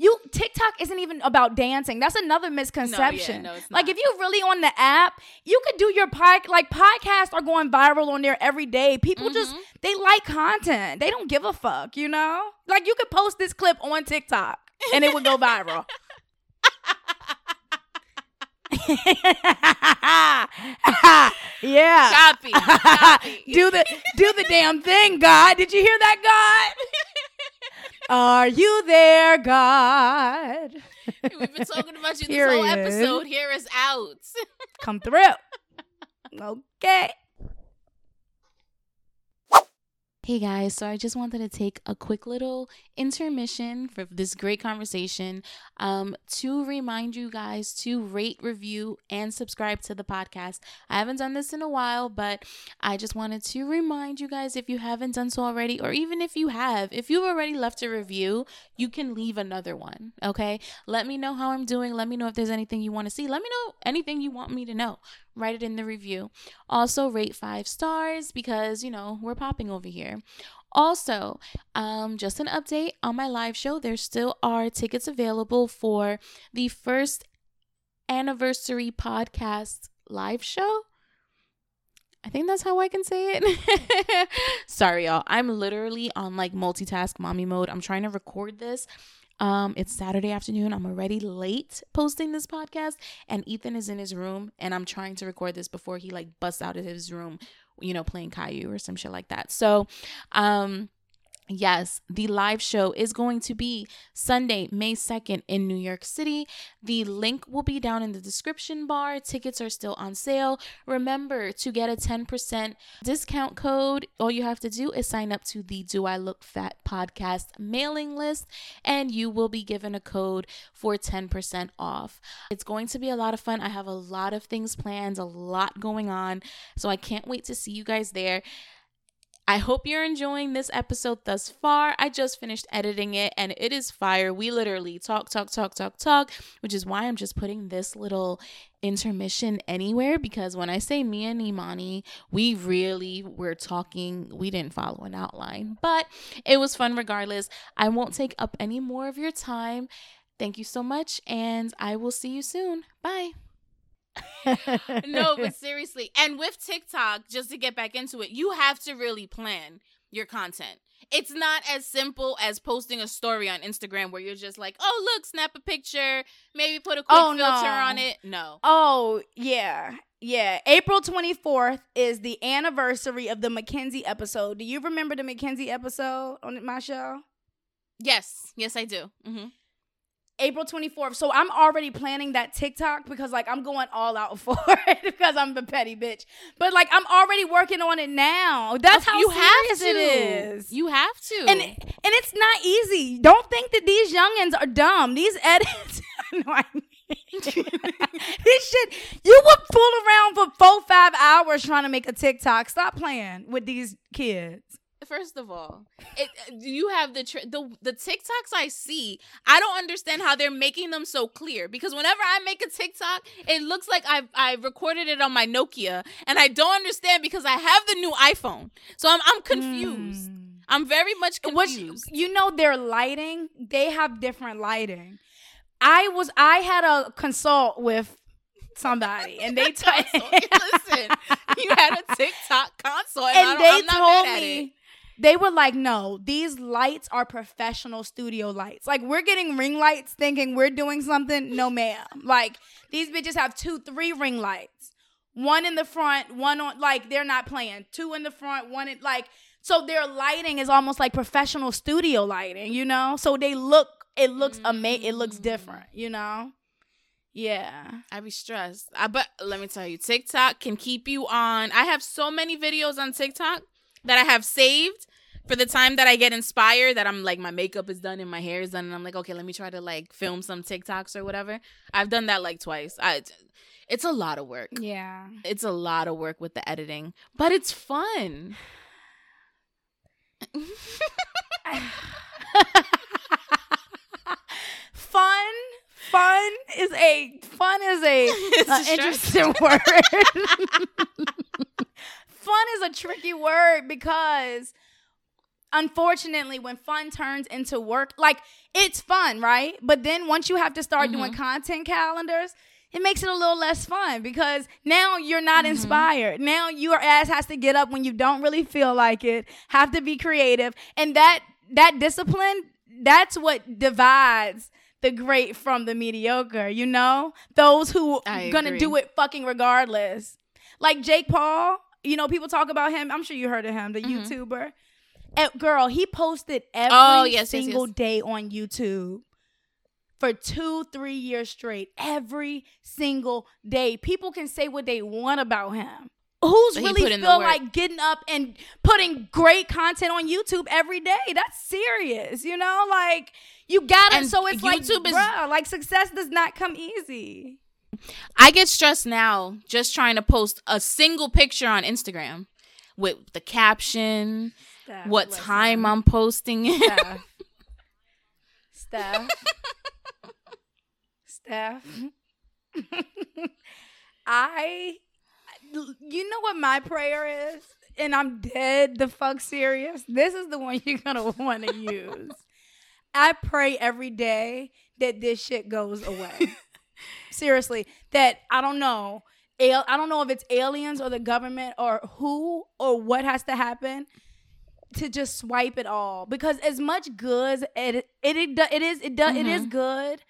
[SPEAKER 4] You TikTok isn't even about dancing. That's another misconception.
[SPEAKER 3] no, it's
[SPEAKER 4] Like if you're really on the app, you could do your pod like podcasts are going viral on there every day. People just
[SPEAKER 3] Mhm.
[SPEAKER 4] they like content. They don't give a fuck, you know? Like you could post this clip on TikTok and it would go viral. yeah.
[SPEAKER 3] Copy. Copy.
[SPEAKER 4] do the do the damn thing, God. Did you hear that, God? Are you there, God?
[SPEAKER 3] We've been talking about you this whole episode. Hear us out.
[SPEAKER 4] Come through. Okay.
[SPEAKER 3] Hey guys, so I just wanted to take a quick little intermission for this great conversation um, to remind you guys to rate, review, and subscribe to the podcast. I haven't done this in a while, but I just wanted to remind you guys if you haven't done so already, or even if you have, if you've already left a review, you can leave another one. Okay, let me know how I'm doing. Let me know if there's anything you want to see. Let me know anything you want me to know. Write it in the review. Also, rate five stars because you know we're popping over here. Also, um, just an update on my live show. There still are tickets available for the first anniversary podcast live show. I think that's how I can say it. Sorry, y'all. I'm literally on like multitask mommy mode. I'm trying to record this. Um, it's Saturday afternoon. I'm already late posting this podcast, and Ethan is in his room, and I'm trying to record this before he like busts out of his room, you know, playing Caillou or some shit like that. So, um, Yes, the live show is going to be Sunday, May 2nd in New York City. The link will be down in the description bar. Tickets are still on sale. Remember to get a 10% discount code. All you have to do is sign up to the Do I Look Fat podcast mailing list, and you will be given a code for 10% off. It's going to be a lot of fun. I have a lot of things planned, a lot going on. So I can't wait to see you guys there. I hope you're enjoying this episode thus far. I just finished editing it and it is fire. We literally talk, talk, talk, talk, talk, which is why I'm just putting this little intermission anywhere because when I say me and Imani, we really were talking. We didn't follow an outline, but it was fun regardless. I won't take up any more of your time. Thank you so much, and I will see you soon. Bye. No, but seriously, and with TikTok, just to get back into it, you have to really plan your content. It's not as simple as posting a story on Instagram where you're just like, "Oh, look, snap a picture, maybe put a quick
[SPEAKER 4] Oh,
[SPEAKER 3] filter
[SPEAKER 4] no.
[SPEAKER 3] on it." No.
[SPEAKER 4] Oh, yeah. Yeah. April 24th is the anniversary of the Mackenzie episode. Do you remember the Mackenzie episode on my show?
[SPEAKER 3] Yes, yes, I do. hmm
[SPEAKER 4] April 24th. So I'm already planning that TikTok because like I'm going all out for it because I'm the petty bitch. But like I'm already working on it now. That's how
[SPEAKER 3] you have
[SPEAKER 4] serious
[SPEAKER 3] to.
[SPEAKER 4] it is.
[SPEAKER 3] You have to.
[SPEAKER 4] and and it's not easy. Don't think that these youngins are dumb. These edits. no, I mean, this shit. You would fool around for four five hours trying to make a TikTok. Stop playing with these kids.
[SPEAKER 3] First of all, it, you have the, tr- the the TikToks I see. I don't understand how they're making them so clear because whenever I make a TikTok, it looks like I I recorded it on my Nokia, and I don't understand because I have the new iPhone, so I'm I'm confused.
[SPEAKER 4] Mm.
[SPEAKER 3] I'm very much
[SPEAKER 4] Which
[SPEAKER 3] confused.
[SPEAKER 4] you know their lighting, they have different lighting. I was I had a consult with somebody and they told.
[SPEAKER 3] Listen, you had a TikTok console, and,
[SPEAKER 4] and they
[SPEAKER 3] I'm not
[SPEAKER 4] told
[SPEAKER 3] mad at it.
[SPEAKER 4] me they were like, no, these lights are professional studio lights. Like we're getting ring lights thinking we're doing something. No, ma'am. Like these bitches have two, three ring lights. One in the front, one on like they're not playing. Two in the front, one in like so their lighting is almost like professional studio lighting, you know? So they look it looks ama- it looks mm. different, you know? Yeah.
[SPEAKER 3] I be stressed. I but let me tell you, TikTok can keep you on. I have so many videos on TikTok that I have saved for the time that I get inspired that I'm like my makeup is done and my hair is done and I'm like, okay, let me try to like film some TikToks or whatever. I've done that like twice. I it's a lot of work.
[SPEAKER 4] Yeah.
[SPEAKER 3] It's a lot of work with the editing, but it's fun.
[SPEAKER 4] fun fun is a fun is a, a interesting word fun is a tricky word because unfortunately when fun turns into work like it's fun right but then once you have to start mm-hmm. doing content calendars it makes it a little less fun because now you're not mm-hmm. inspired. Now your ass has to get up when you don't really feel like it, have to be creative. And that that discipline, that's what divides the great from the mediocre, you know? Those who
[SPEAKER 3] I
[SPEAKER 4] gonna
[SPEAKER 3] agree.
[SPEAKER 4] do it fucking regardless. Like Jake Paul, you know, people talk about him. I'm sure you heard of him, the YouTuber. Eh, girl, he posted every
[SPEAKER 3] Oh, yes, yes,
[SPEAKER 4] single
[SPEAKER 3] yes.
[SPEAKER 4] day on YouTube. for two, three years straight, every single day. People can say what they want about him. Who's
[SPEAKER 3] But
[SPEAKER 4] really
[SPEAKER 3] put in the
[SPEAKER 4] feel like getting up and putting great content on YouTube every day? That's serious, you know. Like you got it.
[SPEAKER 3] And
[SPEAKER 4] So it's like,
[SPEAKER 3] YouTube is-
[SPEAKER 4] bruh, like success does not come easy.
[SPEAKER 3] I get stressed now just trying to post a single picture on Instagram with the caption, what time I'm posting it.
[SPEAKER 4] Steph. Steph. Steph. I, you know what my prayer is? And I'm dead the fuck serious. This is the one you're want to use. I pray every day that this shit goes away. Seriously, that I don't know. I don't know if it's aliens or the government or who or what has to happen to just swipe it all because as much good as it it it, it is it does it is mm-hmm. good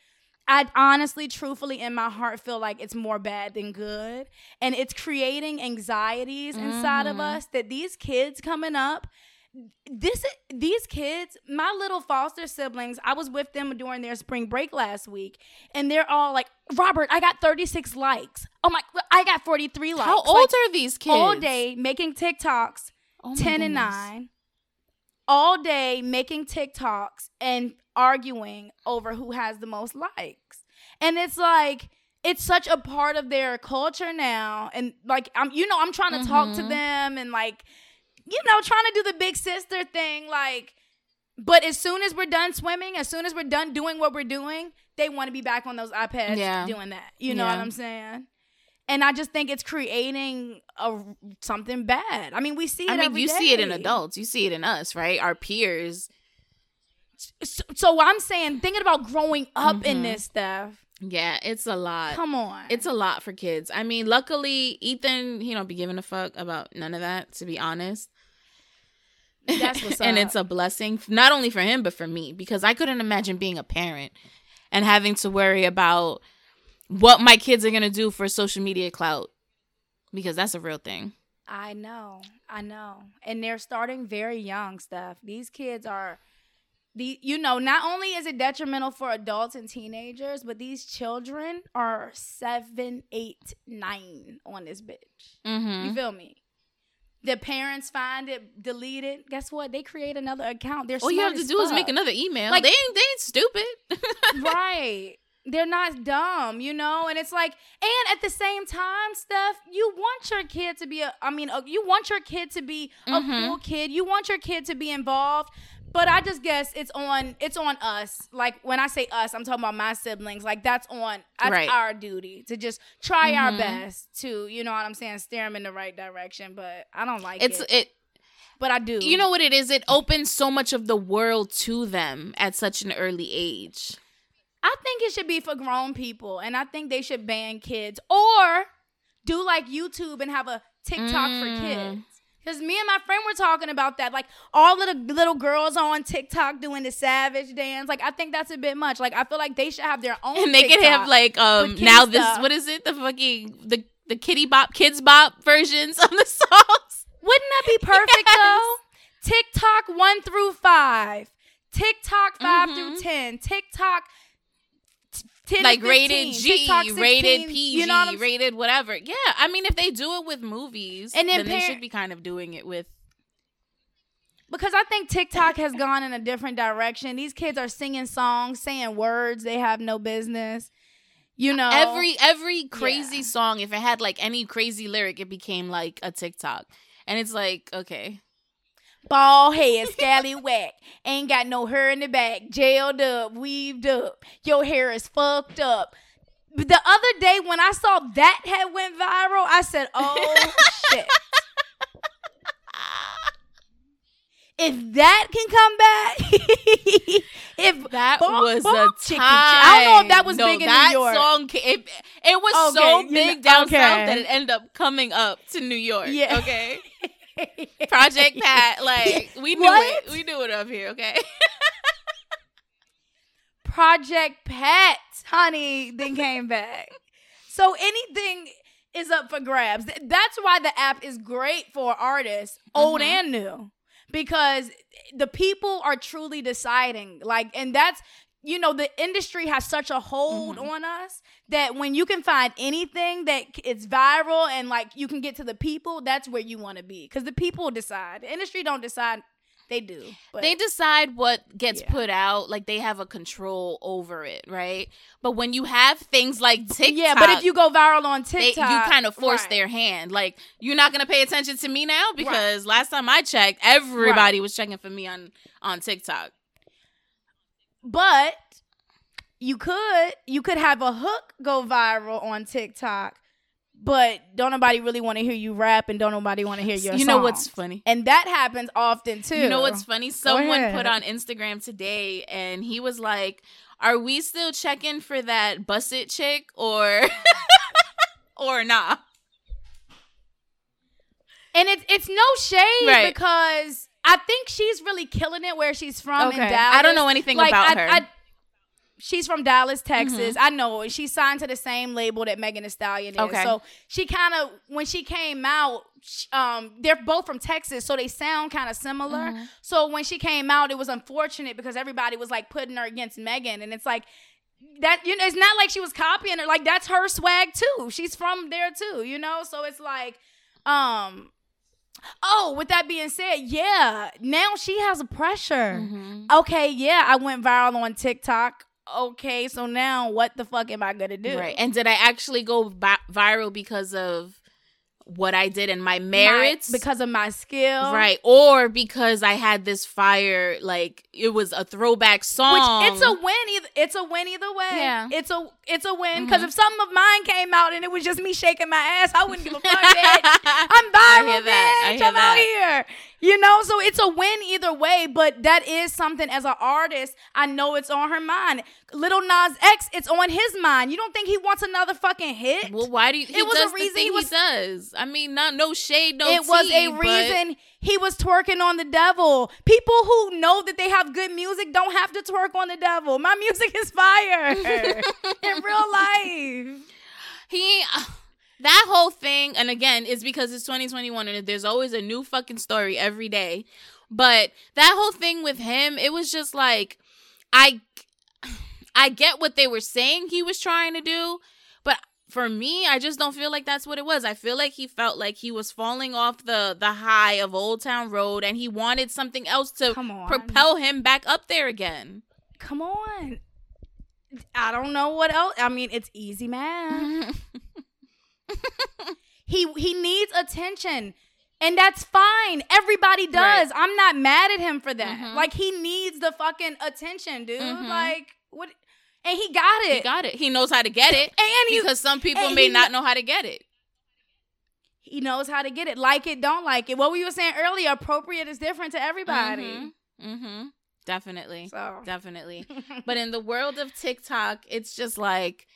[SPEAKER 4] I honestly, truthfully, in my heart, feel like it's more bad than good. And it's creating anxieties inside of mm-hmm. us that these kids coming up, this these kids, my little foster siblings, I was with them during their spring break last week, and they're all like, Robert, I got 36 likes. Oh my, I got 43 likes.
[SPEAKER 3] How
[SPEAKER 4] Like,
[SPEAKER 3] old are these kids?
[SPEAKER 4] all day making TikToks,
[SPEAKER 3] Oh my
[SPEAKER 4] 10 and 9, all day making TikToks and arguing over who has the most likes. And it's like, it's such a part of their culture now. And like, I'm, you know, I'm trying to talk to
[SPEAKER 3] Mhm.
[SPEAKER 4] them and like, you know, trying to do the big sister thing. Like, but as soon as we're done swimming, as soon as we're done doing what we're doing, they want to be back on those iPads
[SPEAKER 3] Yeah.
[SPEAKER 4] doing that. You know what I'm saying? And I just think it's creating a something bad. I mean, we see it.
[SPEAKER 3] I mean, you see it in adults. You see it in us, right? Our peers.
[SPEAKER 4] So, so I'm saying, thinking about growing up in
[SPEAKER 3] Mhm.
[SPEAKER 4] this stuff.
[SPEAKER 3] Yeah, it's a lot.
[SPEAKER 4] Come on,
[SPEAKER 3] It's a lot for kids. I mean, luckily, Ethan, he don't be giving a fuck about none of that, to be honest.
[SPEAKER 4] That's what's
[SPEAKER 3] and
[SPEAKER 4] up.
[SPEAKER 3] it's a blessing, not only for him, but for me, because I couldn't imagine being a parent and having to worry about what my kids are going to do for social media clout, because that's a real thing.
[SPEAKER 4] I know, I know, and they're starting very young. Stuff. These kids are. The, you know, not only is it detrimental for adults and teenagers, but these children are seven, eight, nine on this bitch.
[SPEAKER 3] Mm-hmm.
[SPEAKER 4] You feel me? The parents find it, delete it. Guess what? They create another account. They're
[SPEAKER 3] All you have to do is make another email.
[SPEAKER 4] Like-
[SPEAKER 3] they ain't they ain't stupid.
[SPEAKER 4] right. They're not dumb, you know? And it's like, and at the same time, Steph, you want your kid to be a, I mean, a, you want your kid to be a
[SPEAKER 3] Mhm.
[SPEAKER 4] cool kid. You want your kid to be involved. But I just guess it's on, it's on us. Like when I say us, I'm talking about my siblings. Like that's on, that's
[SPEAKER 3] Right.
[SPEAKER 4] our duty to just try our
[SPEAKER 3] Mhm.
[SPEAKER 4] best to, you know what I'm saying, steer them in the right direction. But I don't like
[SPEAKER 3] It's
[SPEAKER 4] it.
[SPEAKER 3] it
[SPEAKER 4] But I do.
[SPEAKER 3] you know what it is? It opens so much of the world to them at such an early age.
[SPEAKER 4] I think it should be for grown people, and I think they should ban kids or do like YouTube and have a TikTok for
[SPEAKER 3] Mm.
[SPEAKER 4] kids. Because me and my friend were talking about that. Like all of the little girls on TikTok doing the savage dance. Like I think that's a bit much. Like I feel like they should have their own.
[SPEAKER 3] And they could have like um now this
[SPEAKER 4] stuff.
[SPEAKER 3] what is it? The fucking the the kitty bop Kidz Bop versions of the songs.
[SPEAKER 4] Wouldn't that be perfect
[SPEAKER 3] Yes.
[SPEAKER 4] though? TikTok one through five, TikTok 5 through
[SPEAKER 3] Mhm.
[SPEAKER 4] ten, TikTok. T- 10
[SPEAKER 3] like
[SPEAKER 4] 15,
[SPEAKER 3] rated G,
[SPEAKER 4] TikTok 16,
[SPEAKER 3] rated PG,
[SPEAKER 4] you know what
[SPEAKER 3] rated whatever. Yeah, I mean if they do it with movies,
[SPEAKER 4] And then
[SPEAKER 3] then, they should be kind of doing it with
[SPEAKER 4] Because I think TikTok has gone in a different direction. These kids are singing songs, saying words they have no business. You know,
[SPEAKER 3] every every crazy
[SPEAKER 4] Yeah.
[SPEAKER 3] song. If it had like any crazy lyric, it became like a TikTok, and it's like okay,
[SPEAKER 4] bald head, scallywag, ain't got no hair in the back, jailed up, weaved up. Your hair is fucked up. But the other day when I saw that had went viral, I said, "Oh shit." If that can come back, if
[SPEAKER 3] that
[SPEAKER 4] Bonk,
[SPEAKER 3] was
[SPEAKER 4] bonk,
[SPEAKER 3] a
[SPEAKER 4] chicken
[SPEAKER 3] time.
[SPEAKER 4] I don't know if that was
[SPEAKER 3] No,
[SPEAKER 4] big in New
[SPEAKER 3] that
[SPEAKER 4] York.
[SPEAKER 3] Song, it, it was so
[SPEAKER 4] Okay, you
[SPEAKER 3] big
[SPEAKER 4] know-
[SPEAKER 3] down
[SPEAKER 4] okay.
[SPEAKER 3] south that it ended up coming up to New York.
[SPEAKER 4] Yeah.
[SPEAKER 3] Okay. Project Pat, like we knew
[SPEAKER 4] What?
[SPEAKER 3] it. We knew it up here. Okay.
[SPEAKER 4] Project Pat, honey, then came back. So anything is up for grabs. That's why the app is great for artists, old
[SPEAKER 3] Mhm.
[SPEAKER 4] and new, because the people are truly deciding. Like, and that's you know the industry has such a hold
[SPEAKER 3] Mhm.
[SPEAKER 4] on us that when you can find anything that it's viral and like you can get to the people that's where you want to be because the people decide the industry don't decide they do but
[SPEAKER 3] they decide what gets
[SPEAKER 4] Yeah.
[SPEAKER 3] put out like they have a control over it right but when you have things like tiktok
[SPEAKER 4] yeah but if you go viral on
[SPEAKER 3] they,
[SPEAKER 4] tiktok
[SPEAKER 3] you kind of force
[SPEAKER 4] right.
[SPEAKER 3] their hand like you're not gonna pay attention to me now because last time i checked everybody was checking for me on on tiktok
[SPEAKER 4] but you could you could have a hook go viral on tiktok but don't nobody really want to hear you rap and don't nobody want to hear your
[SPEAKER 3] you know what's funny
[SPEAKER 4] and that happens often too
[SPEAKER 3] You know what's funny? Someone
[SPEAKER 4] ahead.
[SPEAKER 3] put on Instagram today and he was like, Are we still checking for that Buss It chick or or nah?
[SPEAKER 4] And it's it's no shade
[SPEAKER 3] Right.
[SPEAKER 4] because I think she's really killing it where she's from in
[SPEAKER 3] Okay.
[SPEAKER 4] Dallas.
[SPEAKER 3] I don't know anything about
[SPEAKER 4] I-
[SPEAKER 3] her.
[SPEAKER 4] I- she's from Dallas, Texas.
[SPEAKER 3] Mm-hmm.
[SPEAKER 4] I know she's signed to the same label that Megan Thee Stallion is.
[SPEAKER 3] Okay.
[SPEAKER 4] So she kind of when she came out, um, they're both from Texas, so they sound kind of similar.
[SPEAKER 3] Mm-hmm.
[SPEAKER 4] So when she came out, it was unfortunate because everybody was like putting her against Megan, and it's like. That you know, it's not like she was copying her. Like that's her swag too. She's from there too, you know. So it's like, um, Oh, with that being said, yeah, now she has a pressure.
[SPEAKER 3] Mm-hmm.
[SPEAKER 4] Okay, yeah, I went viral on TikTok. Okay, so now what the fuck am I gonna do?
[SPEAKER 3] Right. And did I actually go vi- viral because of what I did in my
[SPEAKER 4] My-
[SPEAKER 3] merits?
[SPEAKER 4] because of my skill,
[SPEAKER 3] right. Or because I had this fire, like it was a throwback song.
[SPEAKER 4] Which it's a win either. It's a win either way.
[SPEAKER 3] Yeah.
[SPEAKER 4] it's a it's a win because
[SPEAKER 3] Mhm.
[SPEAKER 4] if something of mine came out and it was just me shaking my ass, I wouldn't give a fuck. bitch. I'm viral,
[SPEAKER 3] hear that. I
[SPEAKER 4] bitch. I'm out
[SPEAKER 3] that.
[SPEAKER 4] here. You know, so it's a win either way. But that is something as an artist, I know it's on her mind. Lil Nas X, it's on his mind. You don't think he wants another fucking hit?
[SPEAKER 3] Well, why do you? He
[SPEAKER 4] It was a reason he was-
[SPEAKER 3] does. I mean, not no shade, no.
[SPEAKER 4] it was a reason he was twerking on the devil. People who know that they have good music don't have to twerk on the devil. My music is fire in real life.
[SPEAKER 3] he that whole thing and again it's because it's 2021 and there's always a new fucking story every day but that whole thing with him it was just like i i get what they were saying he was trying to do but for me i just don't feel like that's what it was i feel like he felt like he was falling off the the high of old town road and he wanted something else to
[SPEAKER 4] Come on.
[SPEAKER 3] propel him back up there again
[SPEAKER 4] Come on. I don't know what else. I mean, it's easy math. He he needs attention. And that's fine. Everybody does. I'm not mad at him for that.
[SPEAKER 3] Mhm.
[SPEAKER 4] Like he needs the fucking attention, dude.
[SPEAKER 3] Mhm.
[SPEAKER 4] Like what and he got it.
[SPEAKER 3] he got it he knows how to get it
[SPEAKER 4] and he,
[SPEAKER 3] because some people may
[SPEAKER 4] he
[SPEAKER 3] not know how to get it
[SPEAKER 4] he knows how to get it. Like it, don't like it. What we were saying earlier, appropriate is different to everybody.
[SPEAKER 3] Mm-hmm. mm-hmm. Definitely.
[SPEAKER 4] So
[SPEAKER 3] Definitely. But in the world of TikTok, it's just like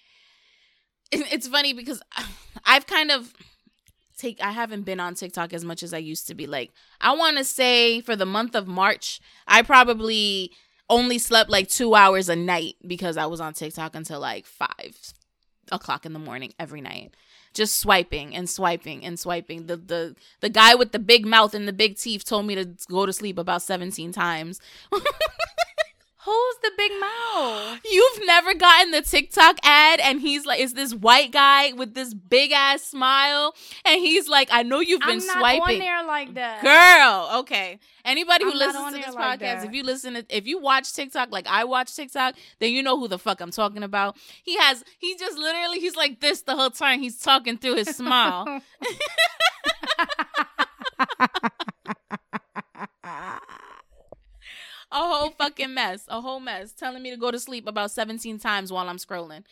[SPEAKER 3] it's funny because I've kind of take I haven't been on TikTok as much as I used to be. Like I want to say for the month of March, I probably only slept like two hours a night because I was on TikTok until like five o'clock in the morning every night. Just swiping and swiping and swiping. The the the guy with the big mouth and the big teeth told me to go to sleep about 17 times.
[SPEAKER 4] who's the big mouth?
[SPEAKER 3] You've never gotten the TikTok ad, and he's like, it's this white guy with this big ass smile, and he's like, I know you've been
[SPEAKER 4] I'm not
[SPEAKER 3] swiping.
[SPEAKER 4] on there like that.
[SPEAKER 3] Girl, okay. Anybody who
[SPEAKER 4] I'm
[SPEAKER 3] listens to this
[SPEAKER 4] like
[SPEAKER 3] podcast,
[SPEAKER 4] that.
[SPEAKER 3] if you listen to, if you watch TikTok like I watch TikTok, then you know who the fuck I'm talking about. He has, he just literally, he's like this the whole time. He's talking through his smile. a whole fucking mess, a whole mess, telling me to go to sleep about 17 times while I'm scrolling.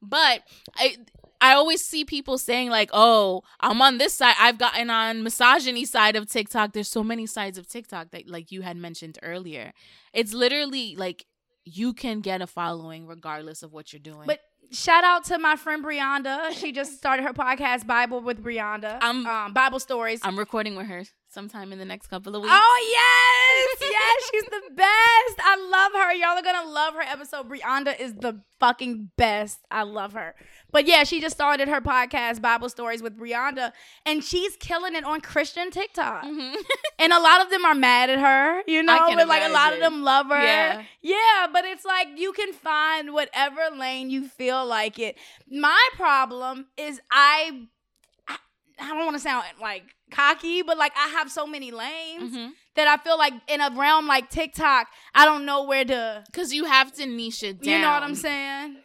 [SPEAKER 3] But I I always see people saying like, "Oh, I'm on this side. I've gotten on misogyny side of TikTok." There's so many sides of TikTok that like you had mentioned earlier. It's literally like you can get a following regardless of what you're doing.
[SPEAKER 4] But shout out to my friend Brianda. She just started her podcast Bible with Brianda.
[SPEAKER 3] I'm-
[SPEAKER 4] um, Bible stories.
[SPEAKER 3] I'm recording with her sometime in the next couple of weeks.
[SPEAKER 4] Oh yes, yes, she's the best. I love her. Y'all are gonna love her episode. Brianda is the fucking best. I love her. But yeah, she just started her podcast, Bible Stories with Brianda, and she's killing it on Christian TikTok.
[SPEAKER 3] Mhm.
[SPEAKER 4] And a lot of them are mad at her, you know, but like a lot of them love her.
[SPEAKER 3] Yeah.
[SPEAKER 4] Yeah, but it's like you can find whatever lane you feel like it. My problem is I I, don't want to sound like cocky, but like I have so many lanes
[SPEAKER 3] Mhm.
[SPEAKER 4] that I feel like in a realm like TikTok, I don't know where to
[SPEAKER 3] Cause you have to niche it down.
[SPEAKER 4] you know what I'm saying?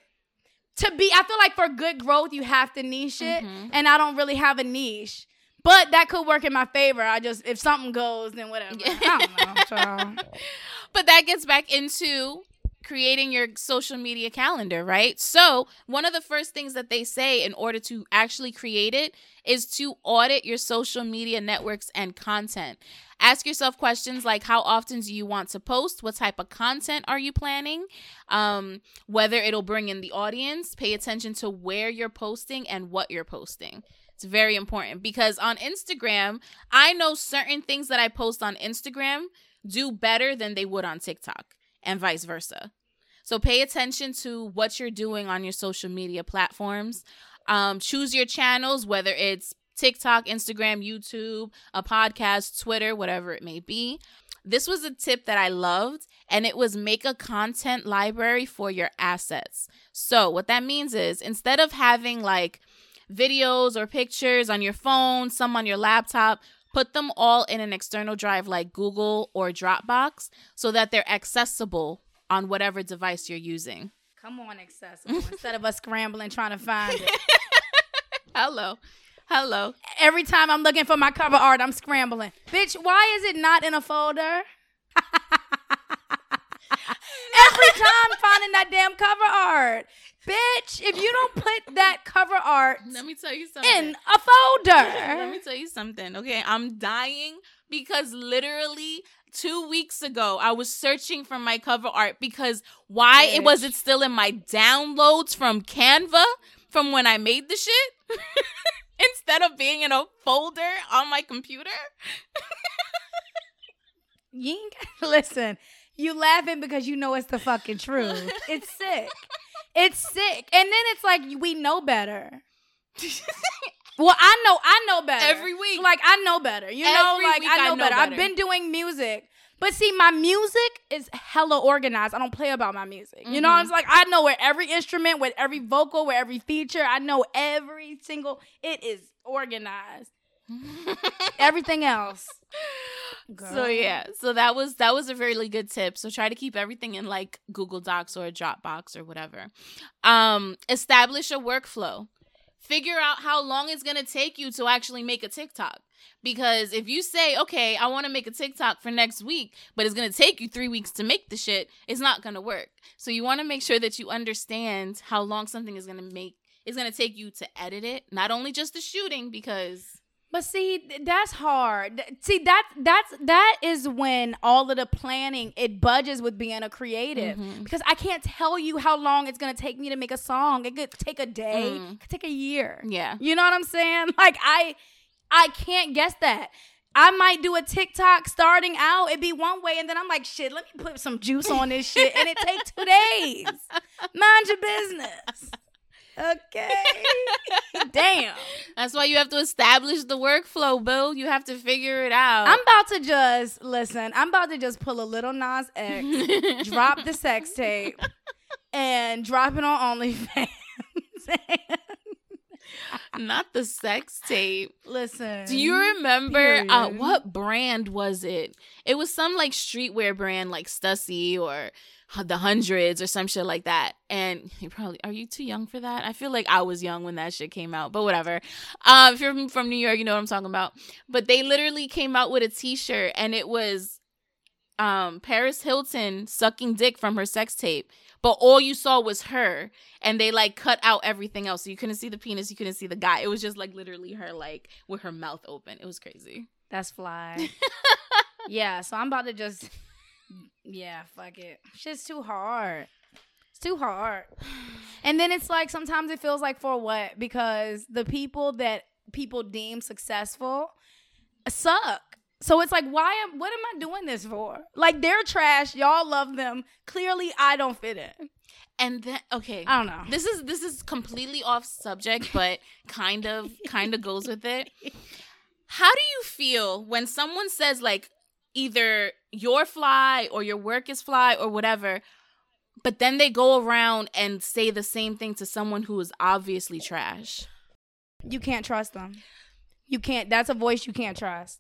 [SPEAKER 4] To be I feel like for good growth you have to niche it
[SPEAKER 3] Mhm.
[SPEAKER 4] and I don't really have a niche. But that could work in my favor. I just if something goes then whatever. I don't know.
[SPEAKER 3] But that gets back into creating your social media calendar, right? So, one of the first things that they say in order to actually create it is to audit your social media networks and content. Ask yourself questions like how often do you want to post? What type of content are you planning? Um, whether it'll bring in the audience, pay attention to where you're posting and what you're posting. It's very important because on Instagram, I know certain things that I post on Instagram do better than they would on TikTok and vice versa. So pay attention to what you're doing on your social media platforms. Um, choose your channels, whether it's TikTok, Instagram, YouTube, a podcast, Twitter, whatever it may be. This was a tip that I loved, and it was make a content library for your assets. So, what that means is instead of having like videos or pictures on your phone, some on your laptop, put them all in an external drive like Google or Dropbox so that they're accessible on whatever device you're using.
[SPEAKER 4] Come on, accessible. Instead of us scrambling trying to find it.
[SPEAKER 3] Hello. Hello.
[SPEAKER 4] Every time I'm looking for my cover art, I'm scrambling. Bitch, why is it not in a folder? Every time finding that damn cover art. Bitch, if you don't put that cover art
[SPEAKER 3] Let me tell you something.
[SPEAKER 4] in a folder.
[SPEAKER 3] Let me tell you something. Okay, I'm dying because literally two weeks ago I was searching for my cover art because why it was it still in my downloads from Canva from when I made the shit instead of being in a folder on my computer.
[SPEAKER 4] You ain't gotta listen. You laughing because you know it's the fucking truth. It's sick. It's sick. And then it's like we know better. Well, I know, I know better.
[SPEAKER 3] Every week.
[SPEAKER 4] Like I know better. You know,
[SPEAKER 3] Every
[SPEAKER 4] like
[SPEAKER 3] week
[SPEAKER 4] I know,
[SPEAKER 3] I know
[SPEAKER 4] better.
[SPEAKER 3] better.
[SPEAKER 4] I've been doing music. But see, my music is hella organized. I don't play about my music. You know,
[SPEAKER 3] Mhm.
[SPEAKER 4] it's like I know where every instrument, with every vocal, where every feature, I know every single. It is organized. Everything else.
[SPEAKER 3] So yeah, so that was that was a really good tip. So try to keep everything in like Google Docs or a Dropbox or whatever. Um, establish a workflow. Figure out how long it's gonna take you to actually make a TikTok. Because if you say, okay, I want to make a TikTok for next week, but it's gonna take you three weeks to make the shit, it's not gonna work. So you want to make sure that you understand how long something is gonna make. It's gonna take you to edit it, not only just the shooting, because
[SPEAKER 4] But see, that's hard. See, that that's that is when all of the planning it budges with being a creative
[SPEAKER 3] Mhm.
[SPEAKER 4] because I can't tell you how long it's gonna take me to make a song. It could take a day,
[SPEAKER 3] Mm.
[SPEAKER 4] it could take a year.
[SPEAKER 3] yeah.
[SPEAKER 4] You know what I'm saying? Like I, I can't guess that. I might do a TikTok starting out, it'd be one way, and then I'm like, shit, let me put some juice on this shit, and it take two days. Mind your business. Okay. Damn.
[SPEAKER 3] That's why you have to establish the workflow, Bill. You have to figure it out.
[SPEAKER 4] I'm about to just listen. I'm about to just pull a Lil Nas X, drop the sex tape, and drop it on OnlyFans.
[SPEAKER 3] Not the sex tape.
[SPEAKER 4] listen.
[SPEAKER 3] Do you remember uh, what brand was it? It was some like streetwear brand like Stussy or the hundreds or some shit like that. And you probably are you too young for that? I feel like I was young when that shit came out, but whatever. Um, if you're from- from New York, you know what I'm talking about. But they literally came out with a T-shirt, and it was um Paris Hilton sucking dick from her sex tape. But all you saw was her, and they like cut out everything else. So you couldn't see the penis, you couldn't see the guy. It was just like literally her like with her mouth open. It was crazy.
[SPEAKER 4] That's fly. yeah, so I'm about to just Yeah, fuck it. Shit's too hard. It's too hard. And then it's like sometimes it feels like for what? Because the people that people deem successful suck. So it's like, why am what am I doing this for? Like they're trash. Y'all love them. Clearly, I don't fit in.
[SPEAKER 3] And then okay.
[SPEAKER 4] I don't know.
[SPEAKER 3] This is this is completely off subject, but kind of kind of goes with it. How do you feel when someone says like either you're fly or your work is fly or whatever, but then they go around and say the same thing to someone who is obviously trash?
[SPEAKER 4] You can't trust them. You can't. That's a voice you can't trust.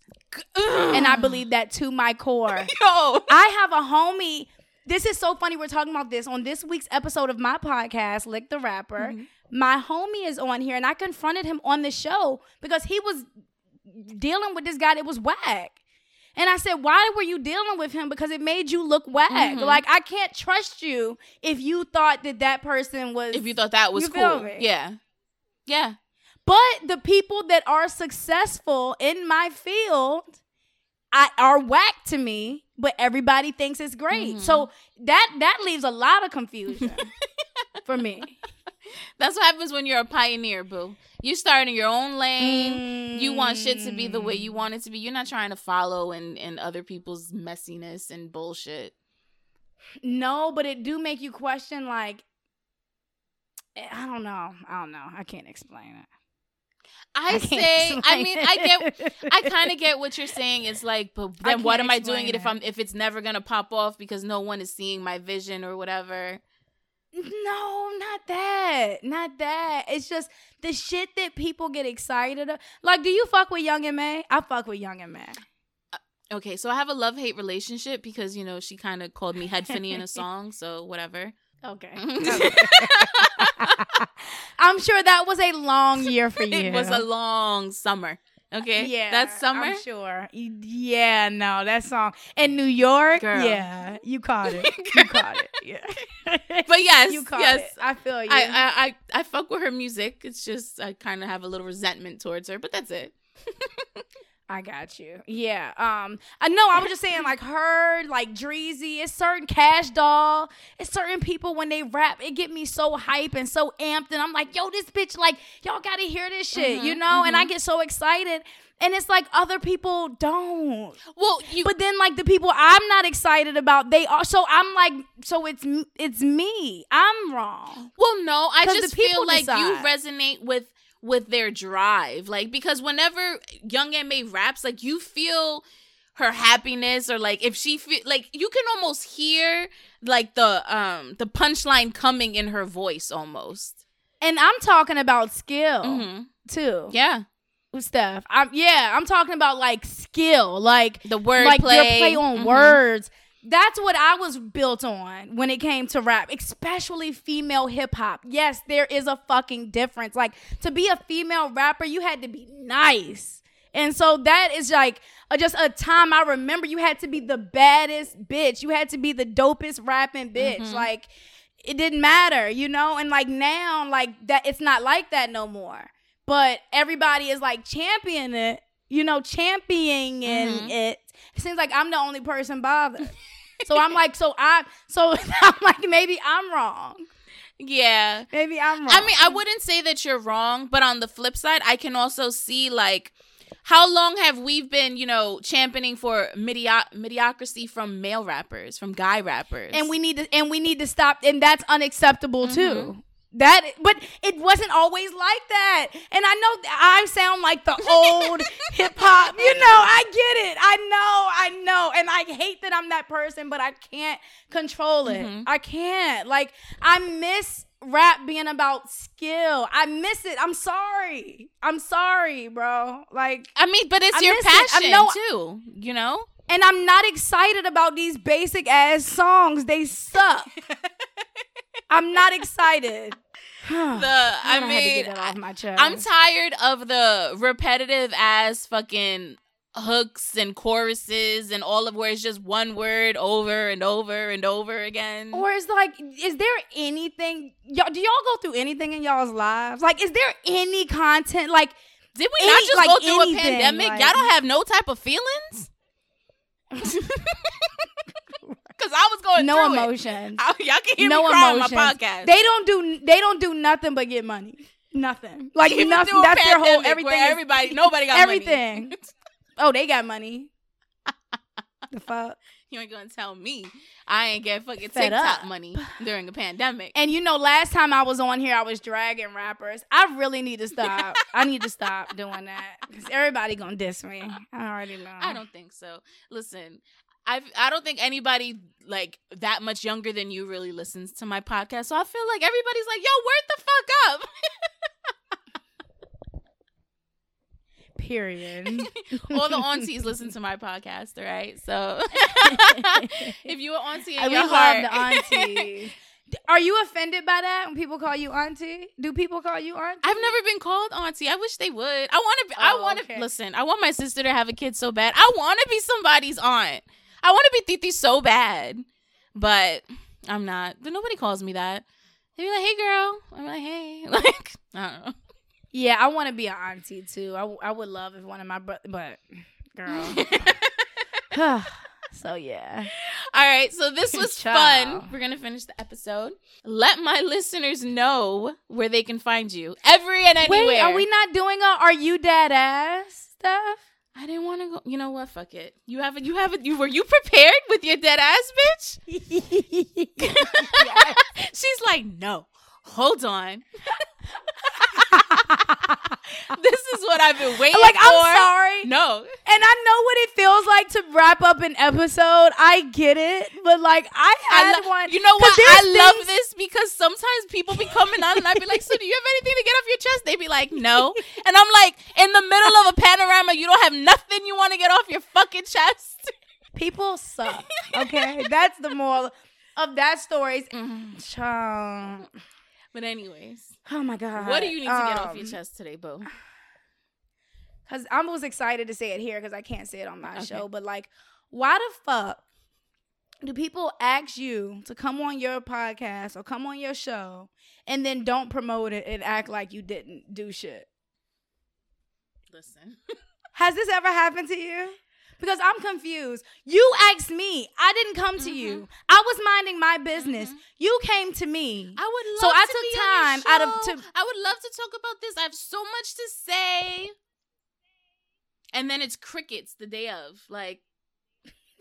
[SPEAKER 4] And I believe that to my core.
[SPEAKER 3] Yo.
[SPEAKER 4] I have a homie. This is so funny. We're talking about this on this week's episode of my podcast, Lick the Rapper. My homie is on here, and I confronted him on the show because he was dealing with this guy that was whack. And I said, Why were you dealing with him? Because it made you look whack.
[SPEAKER 3] Mhm.
[SPEAKER 4] Like, I can't trust you if you thought that that person was.
[SPEAKER 3] If you thought that was cool. Yeah. Yeah.
[SPEAKER 4] But the people that are successful in my field I, are whack to me, but everybody thinks it's great.
[SPEAKER 3] Mhm.
[SPEAKER 4] So that that leaves a lot of confusion for me.
[SPEAKER 3] That's what happens when you're a pioneer, boo. You start in your own lane. You want shit to be the way you want it to be. You're not trying to follow in, in other people's messiness and bullshit.
[SPEAKER 4] No, but it do make you question like eh, I don't know. I don't know. I can't explain it.
[SPEAKER 3] I,
[SPEAKER 4] can't
[SPEAKER 3] say, I mean, I get. I kind of get what you're saying. It's like, but then what am I doing it if. I'm if it's never gonna pop off because no one is seeing my vision or whatever?
[SPEAKER 4] No, not that. Not that. It's just the shit that people get excited of. Like, do you fuck with Young M.A? I fuck with Young M.A. Uh,
[SPEAKER 3] okay, so I have a love hate relationship because you know she kind of called me Headphanie in a song, so whatever.
[SPEAKER 4] Okay. I'm sure that was a long year for you.
[SPEAKER 3] It was a long summer. Okay,
[SPEAKER 4] yeah.
[SPEAKER 3] that's summer.
[SPEAKER 4] I'm sure. Yeah, no, that song in New York.
[SPEAKER 3] Girl.
[SPEAKER 4] Yeah, you caught it. You caught it. Yeah.
[SPEAKER 3] But yes,
[SPEAKER 4] you caught
[SPEAKER 3] yes,
[SPEAKER 4] it. I feel you.
[SPEAKER 3] I, I I I fuck with her music. It's just I kind of have a little resentment towards her, but that's it.
[SPEAKER 4] I got you. Yeah. Um. I know. I was just saying, like her, like Dreezy. It's certain Cash Doll. It's certain people when they rap, it get me so hype and so amped, and I'm like, yo, this bitch, like, y'all gotta hear this shit,
[SPEAKER 3] Mhm,
[SPEAKER 4] you know? And I
[SPEAKER 3] mhm.
[SPEAKER 4] get so excited, and it's like other people don't.
[SPEAKER 3] Well, you
[SPEAKER 4] But then, like the people I'm not excited about, they are. So I'm like, so it's it's me. I'm wrong.
[SPEAKER 3] Well, no, I just feel like you resonate with with their drive, like because whenever Young M.A raps, like you feel her happiness, or like if she feel like you can almost hear like the um the punchline coming in her voice almost.
[SPEAKER 4] And I'm talking about skill
[SPEAKER 3] hmm
[SPEAKER 4] too.
[SPEAKER 3] Yeah,
[SPEAKER 4] Stuff. I'm yeah. I'm talking about like skill, like
[SPEAKER 3] the word
[SPEAKER 4] like
[SPEAKER 3] play,
[SPEAKER 4] your play on
[SPEAKER 3] Mhm.
[SPEAKER 4] words. That's what I was built on when it came to rap, especially female hip hop. Yes, there is a fucking difference. Like to be a female rapper, you had to be nice. And so that is like uh, just a time I remember you had to be the baddest bitch. You had to be the dopest rapping bitch.
[SPEAKER 3] Mhm.
[SPEAKER 4] Like it didn't matter, you know? And like now, like that it's not like that no more. But everybody is like championing it, you know, championing
[SPEAKER 3] Mhm.
[SPEAKER 4] it. It seems like I'm the only person bothered. so I'm like, so I so I'm like, maybe I'm wrong.
[SPEAKER 3] Yeah.
[SPEAKER 4] Maybe I'm wrong.
[SPEAKER 3] I mean, I wouldn't say that you're wrong, but on the flip side, I can also see like how long have we been, you know, championing for medio- mediocrity from male rappers, from guy rappers,
[SPEAKER 4] and we need to and we need to stop and that's unacceptable
[SPEAKER 3] Mhm.
[SPEAKER 4] too that but it wasn't always like that. And i know i sound like the old hip-hop you know i get it. I know i know. And i hate that i'm that person but i can't control it.
[SPEAKER 3] Mhm.
[SPEAKER 4] i can't. Like i miss rap being about skill. I miss it. I'm sorry. I'm sorry bro. Like
[SPEAKER 3] I mean, but it's
[SPEAKER 4] I
[SPEAKER 3] your
[SPEAKER 4] miss it.
[SPEAKER 3] Passion
[SPEAKER 4] know-
[SPEAKER 3] too, you know.
[SPEAKER 4] And i'm not excited about these basic ass songs they suck i'm not excited
[SPEAKER 3] The I
[SPEAKER 4] to
[SPEAKER 3] mean,
[SPEAKER 4] get that off my chest.
[SPEAKER 3] I'm tired of the repetitive ass fucking hooks and choruses and all of where it's just one word over and over and over again.
[SPEAKER 4] or is like, is there anything? Y'all, do y'all go through anything in y'all's lives? Like, is there any content? Like,
[SPEAKER 3] Did we
[SPEAKER 4] any-
[SPEAKER 3] not just
[SPEAKER 4] like
[SPEAKER 3] go through
[SPEAKER 4] anything,
[SPEAKER 3] a pandemic?
[SPEAKER 4] like-
[SPEAKER 3] Y'all don't have no type of feelings? Cause I was going
[SPEAKER 4] no emotions.
[SPEAKER 3] I- y'all can hear
[SPEAKER 4] no
[SPEAKER 3] me cry on my podcast.
[SPEAKER 4] They don't do. They don't do nothing but get money. Nothing. Like
[SPEAKER 3] Even
[SPEAKER 4] nothing. That's their whole everything. is-
[SPEAKER 3] everybody, nobody got money.
[SPEAKER 4] everything. Oh, they got money. The fuck.
[SPEAKER 3] You ain't gonna tell me I ain't get fucking
[SPEAKER 4] Fed
[SPEAKER 3] TikTok
[SPEAKER 4] up.
[SPEAKER 3] money during a pandemic.
[SPEAKER 4] And you know, last time I was on here, I was dragging rappers. I really need to stop. I need to stop doing that because everybody gonna diss me. I already know.
[SPEAKER 3] I don't think so. Listen, I I don't think anybody like that much younger than you really listens to my podcast. So I feel like everybody's like, "Yo, word the fuck up."
[SPEAKER 4] Period.
[SPEAKER 3] All the aunties listen to my podcast, right? So if you an auntie in
[SPEAKER 4] we
[SPEAKER 3] your heart,
[SPEAKER 4] the aunties. Are you offended by that when people call you auntie? Do people call you auntie?
[SPEAKER 3] I've never been called auntie. I wish they would. I want to. be I
[SPEAKER 4] Oh,
[SPEAKER 3] want to
[SPEAKER 4] okay.
[SPEAKER 3] listen. I want my sister to have a kid so bad. I want to be somebody's aunt. I want to be Titi so bad, but I'm not. But nobody calls me that. They be like, "Hey, girl." I'm like, "Hey." Like, I don't know.
[SPEAKER 4] Yeah, I want to be an auntie too. I, w- I would love if one of my bro- but girl. so yeah.
[SPEAKER 3] All right, so this was fun. We're gonna finish the episode. Let my listeners know where they can find you, every and anywhere.
[SPEAKER 4] Wait, are we not doing a are you dead ass stuff?
[SPEAKER 3] I didn't want to go. You know what? Fuck it. You have it. You have it. You were you prepared with your dead ass bitch? She's like, no. Hold on. this is what I've been waiting
[SPEAKER 4] like
[SPEAKER 3] for.
[SPEAKER 4] I'm sorry.
[SPEAKER 3] No.
[SPEAKER 4] And I know what it feels like to wrap up an episode. I get it, but like I had
[SPEAKER 3] I lo-
[SPEAKER 4] one.
[SPEAKER 3] You know what? I
[SPEAKER 4] there's
[SPEAKER 3] love this because sometimes people be coming on and I'd be like, so do you have anything to get off your chest? They'd be like, no. And I'm like, in the middle of a panorama, you don't have nothing you want to get off your fucking chest.
[SPEAKER 4] People suck. Okay, that's the moral of that story.
[SPEAKER 3] Mm-hmm.
[SPEAKER 4] Child.
[SPEAKER 3] But anyways,
[SPEAKER 4] Oh my god.
[SPEAKER 3] what do you need to get off your
[SPEAKER 4] Um,
[SPEAKER 3] chest today, boo?
[SPEAKER 4] Cause I'm was excited to say it here because I can't say it on my
[SPEAKER 3] Okay.
[SPEAKER 4] show. But like, why the fuck do people ask you to come on your podcast or come on your show and then don't promote it and act like you didn't do shit?
[SPEAKER 3] Listen.
[SPEAKER 4] Has this ever happened to you? Because I'm confused. You asked me. I didn't come to you. I was minding my business.
[SPEAKER 3] Mhm.
[SPEAKER 4] You came to me.
[SPEAKER 3] I would love
[SPEAKER 4] So I
[SPEAKER 3] to
[SPEAKER 4] took time out of- to-
[SPEAKER 3] I would love to talk about this. I have so much to say. And then it's crickets the day of. Like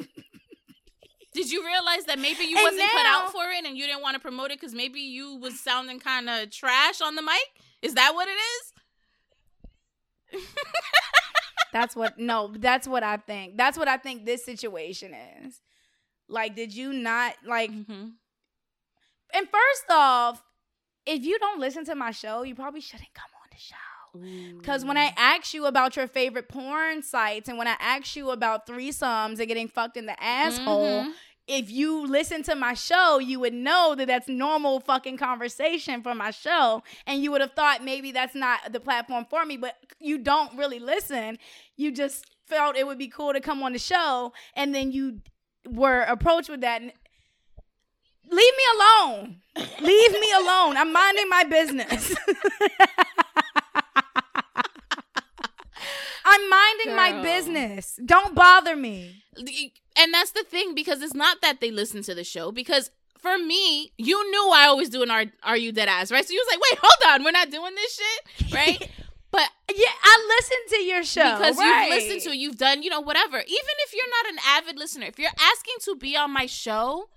[SPEAKER 3] Did you realize that maybe you
[SPEAKER 4] And
[SPEAKER 3] wasn't cut
[SPEAKER 4] now-
[SPEAKER 3] out for it and you didn't want to promote it because maybe you was sounding kind of trash on the mic? Is that what it is?
[SPEAKER 4] That's what no, that's what I think. That's what I think this situation is. Like, did you not like
[SPEAKER 3] Mhm.
[SPEAKER 4] and first off, if you don't listen to my show, you probably shouldn't come on the show. Because when I ask you about your favorite porn sites and when I ask you about threesomes and getting fucked in the asshole,
[SPEAKER 3] Mhm.
[SPEAKER 4] If you listen to my show, you would know that that's normal fucking conversation for my show. And you would have thought maybe that's not the platform for me, but you don't really listen. You just felt it would be cool to come on the show. And then you were approached with that. Leave me alone. Leave me alone. I'm minding my business. I'm minding my business. Don't bother me.
[SPEAKER 3] and that's the thing because it's not that they listen to the show because for me you knew i always do an are, are you dead ass right so you was like wait hold on we're not doing this shit right but
[SPEAKER 4] Yeah, I listened to your show
[SPEAKER 3] because
[SPEAKER 4] right.
[SPEAKER 3] you've listened to it you've done you know whatever even if you're not an avid listener if you're asking to be on my show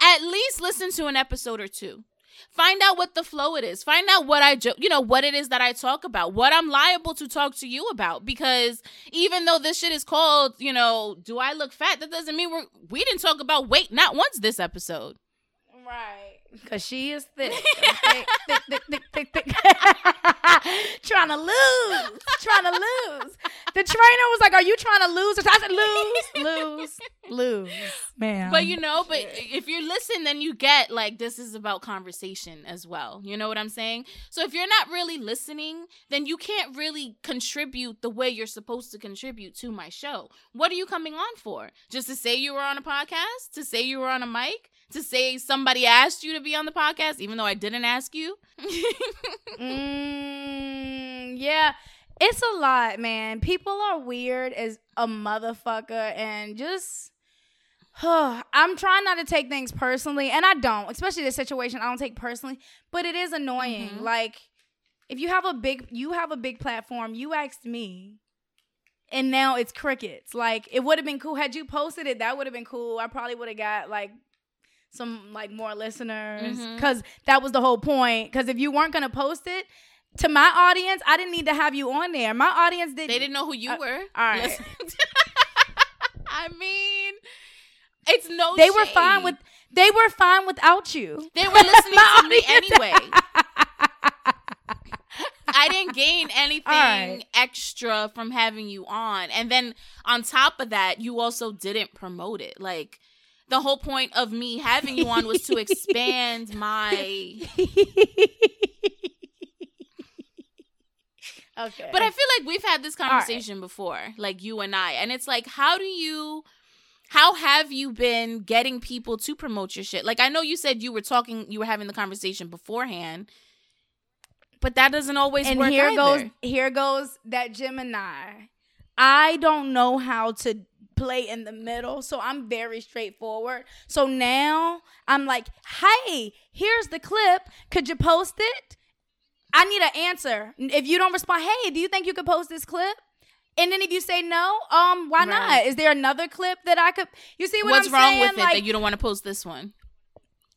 [SPEAKER 3] at least listen to an episode or two find out what the flow it is. Find out what i jo- you know what it is that i talk about what i'm liable to talk to you about because even though this shit is called you know do i look fat? That doesn't mean we're we didn't talk about weight not once this episode.
[SPEAKER 4] Right. Cause she is thick. thick, thick, thick, thick, thick, thick. trying to lose. Trying to lose. The trainer was like, Are you trying to lose? I said, Lose, lose, lose. Man.
[SPEAKER 3] But you know, but if you listen, then you get like this is about conversation as well. You know what I'm saying? So if you're not really listening, then you can't really contribute the way you're supposed to contribute to my show. What are you coming on for? Just to say you were on a podcast? To say you were on a mic? To say somebody asked you to be on the podcast, even though I didn't ask you?
[SPEAKER 4] Mm, yeah, it's a lot, man. People are weird as a motherfucker, and just. I'm trying not to take things personally, and I don't, especially this situation. I don't take personally, but it is annoying.
[SPEAKER 3] Mhm.
[SPEAKER 4] Like, if you have a big, you have a big platform. You asked me, and now it's crickets. Like it would have been cool had you posted it. That would have been cool. I probably would have got like some like more listeners because that was the whole point. Because if you weren't gonna post it to my audience, I didn't need to have you on there. My audience didn't.
[SPEAKER 3] They didn't know who you
[SPEAKER 4] Uh,
[SPEAKER 3] were.
[SPEAKER 4] all right.
[SPEAKER 3] I mean, it's no.
[SPEAKER 4] They were fine with. They were fine without you.
[SPEAKER 3] They were listening to me anyway. I didn't gain anything
[SPEAKER 4] right.
[SPEAKER 3] extra from having you on. And then on top of that, you also didn't promote it. Like the whole point of me having you on was to expand my
[SPEAKER 4] okay.
[SPEAKER 3] But I feel like we've had this
[SPEAKER 4] right.
[SPEAKER 3] conversation before, like you and I. And it's like, how do you how have you been getting people to promote your shit? Like I know you said you were talking you were having the conversation beforehand, but that doesn't always
[SPEAKER 4] and
[SPEAKER 3] work
[SPEAKER 4] here
[SPEAKER 3] either.
[SPEAKER 4] goes here goes that Gemini. I don't know how to play in the middle, so I'm very straightforward. So now I'm like, "Hey, here's the clip. Could you post it?" I need an answer. If you don't respond, "Hey, do you think you could post this clip?" And then if you say no, um, why not? Is there another clip that I could? You see what
[SPEAKER 3] What's
[SPEAKER 4] I'm
[SPEAKER 3] wrong
[SPEAKER 4] saying?
[SPEAKER 3] with it
[SPEAKER 4] Like,
[SPEAKER 3] that you don't want to post this one?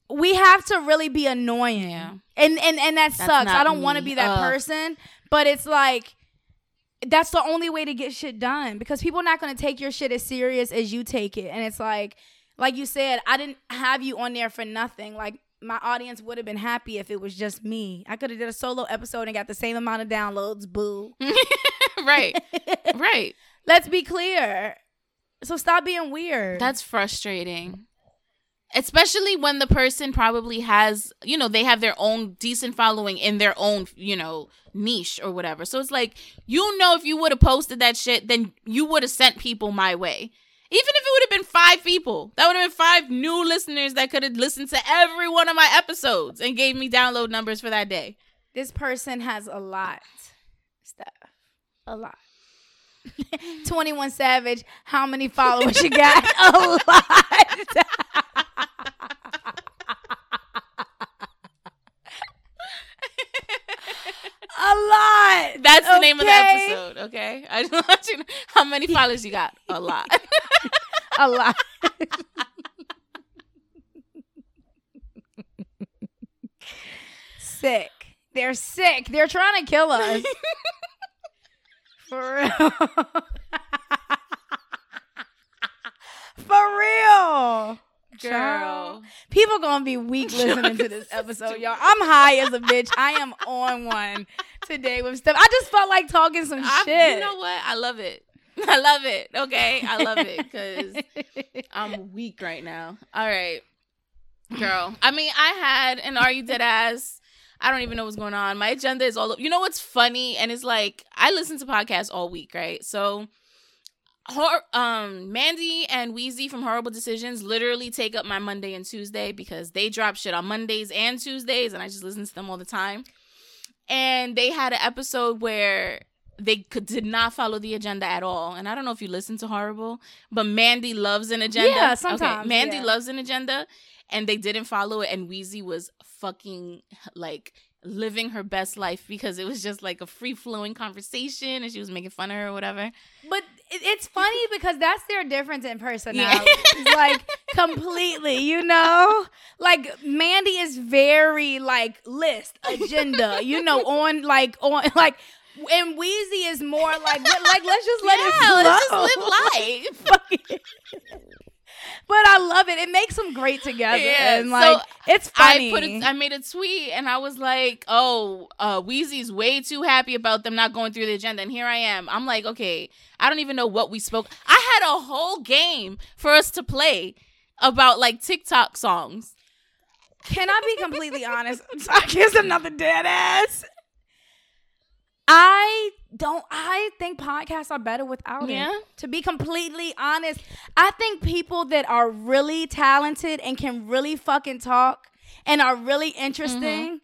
[SPEAKER 4] we have to really be annoying.
[SPEAKER 3] Yeah.
[SPEAKER 4] And and and that
[SPEAKER 3] That's
[SPEAKER 4] sucks. I don't want to be that
[SPEAKER 3] Ugh.
[SPEAKER 4] person, but it's like that's the only way to get shit done because people are not going to take your shit as serious as you take it. And it's like like you said, I didn't have you on there for nothing. Like my audience would have been happy if it was just me. I could have did a solo episode and got the same amount of downloads. Boo.
[SPEAKER 3] right. right.
[SPEAKER 4] Let's be clear. So stop being weird.
[SPEAKER 3] That's frustrating. Especially when the person probably has, you know, they have their own decent following in their own, you know, niche or whatever. So it's like, you know, if you would have posted that shit, then you would have sent people my way. Even if it would have been five people, that would have been five new listeners that could have listened to every one of my episodes and gave me download numbers for that day.
[SPEAKER 4] this person has a lot stuff. A lot. 21 Savage, how many followers you got? a lot. a lot.
[SPEAKER 3] That's the name of the episode, okay? I just want you to know how many followers you got. A lot.
[SPEAKER 4] A lot. sick. They're sick. They're trying to kill us. For real. For real.
[SPEAKER 3] Girl.
[SPEAKER 4] People gonna be weak listening to this episode, y'all. I'm high as a bitch. I am on one today with stuff. I just felt like talking some
[SPEAKER 3] I,
[SPEAKER 4] shit.
[SPEAKER 3] you know what? I love it. I love it. Okay, I love it because I'm weak right now. All right, girl. I mean, I had an Are You Dead Ass. I don't even know what's going on. My agenda is all. You know what's funny? And it's like I listen to podcasts all week, right? So, hor- um, Mandii and Weezy from Horrible Decisions literally take up my Monday and Tuesday because they drop shit on Mondays and Tuesdays, and I just listen to them all the time. And they had an episode where they could did not follow the agenda at all. And I don't know if you listen to Horrible, but Mandii loves an agenda.
[SPEAKER 4] Yeah,
[SPEAKER 3] Okay,
[SPEAKER 4] sometimes,
[SPEAKER 3] Mandii
[SPEAKER 4] yeah.
[SPEAKER 3] loves an agenda, and they didn't follow it. And Weezy was fucking like living her best life because it was just like a free flowing conversation, and she was making fun of her or whatever.
[SPEAKER 4] But it's funny because that's their difference in personality. like completely, you know? Like Mandii is very like list, agenda, you know, on like on like and Weezy is more like like let's just let it
[SPEAKER 3] yeah,
[SPEAKER 4] flow.
[SPEAKER 3] let's just live life.
[SPEAKER 4] But I love it. It makes them great together.
[SPEAKER 3] Yeah,
[SPEAKER 4] and like
[SPEAKER 3] so
[SPEAKER 4] it's funny.
[SPEAKER 3] I put a, I made a tweet and I was like, "Oh, uh, Weezy's way too happy about them not going through the agenda." And here I am. I'm like, "Okay, I don't even know what we spoke. I had a whole game for us to play about like TikTok songs.
[SPEAKER 4] Can I be completely honest? Here's another dead ass. I don't. I think podcasts are better without
[SPEAKER 3] Yeah?
[SPEAKER 4] it. To be completely honest, I think people that are really talented and can really fucking talk and are really mm-hmm. interesting.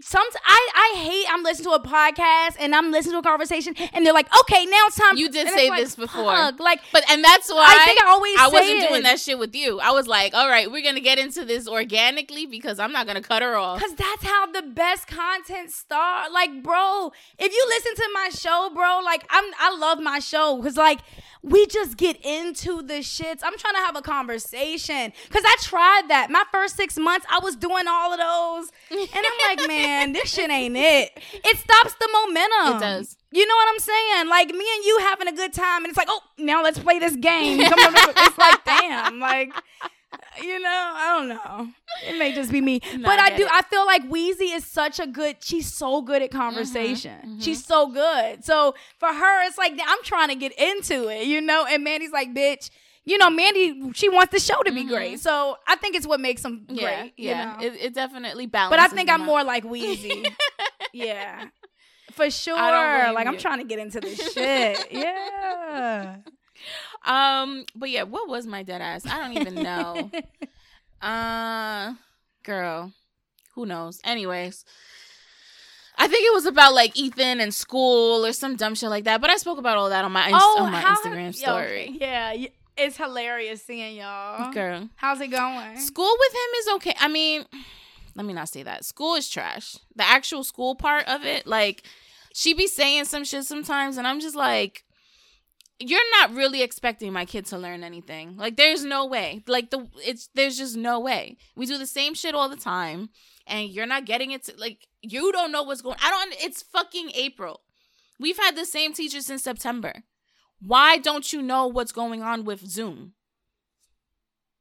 [SPEAKER 4] Some I I hate I'm listening to a podcast and I'm listening to a conversation and they're like, okay, now it's time.
[SPEAKER 3] You did
[SPEAKER 4] and
[SPEAKER 3] say
[SPEAKER 4] like,
[SPEAKER 3] this before.
[SPEAKER 4] fuck, Like
[SPEAKER 3] But and that's why
[SPEAKER 4] I think I always
[SPEAKER 3] I wasn't
[SPEAKER 4] it.
[SPEAKER 3] doing that shit with you. I was like, all right, we're gonna get into this organically because I'm not gonna cut her off.
[SPEAKER 4] Cause that's how the best content start. Like, bro, if you listen to my show, bro, like I'm I love my show. Cause like we just get into the shits. I'm trying to have a conversation. Cause I tried that. My first six months, I was doing all of those. And I'm like, man, this shit ain't it. It stops the momentum.
[SPEAKER 3] It does.
[SPEAKER 4] You know what I'm saying? Like me and you having a good time, and it's like, oh, now let's play this game. Come on, it's like, damn, like, you know, I don't know. It may just be me,
[SPEAKER 3] No,
[SPEAKER 4] but
[SPEAKER 3] I
[SPEAKER 4] I, do.
[SPEAKER 3] it.
[SPEAKER 4] I feel like Weezy is such a good. She's so good at mm-hmm, conversation. Mm-hmm. She's so good. So for her, it's like I'm trying to get into it, you know. And Mandii's like, bitch. You know, Mandii, she wants the show to be great. Mm-hmm. So I think it's what makes them
[SPEAKER 3] yeah,
[SPEAKER 4] great. you
[SPEAKER 3] yeah.
[SPEAKER 4] know?
[SPEAKER 3] It, it definitely balances.
[SPEAKER 4] But I think I'm
[SPEAKER 3] out.
[SPEAKER 4] more like Weezy. yeah. For sure. Like I'm trying to get into this shit. Yeah.
[SPEAKER 3] Um, but yeah, what was my dead ass? I don't even know. uh, girl, who knows? Anyways, I think it was about like Ethan and school or some dumb shit like that. But I spoke about all that on my Inst- on my
[SPEAKER 4] how
[SPEAKER 3] Instagram
[SPEAKER 4] yo,
[SPEAKER 3] story.
[SPEAKER 4] Yeah, it's hilarious seeing y'all.
[SPEAKER 3] Girl,
[SPEAKER 4] How's it going?
[SPEAKER 3] school with him is okay. I mean, let me not say that. School is trash. The actual school part of it, like, she be saying some shit sometimes, and I'm just like, you're not really expecting my kid to learn anything. Like, there's no way. Like, the it's there's just no way. We do the same shit all the time, and you're not getting it. To, like, you don't know what's going. I don't. It's fucking April. We've had the same teacher since September. Why don't you know what's going on with Zoom?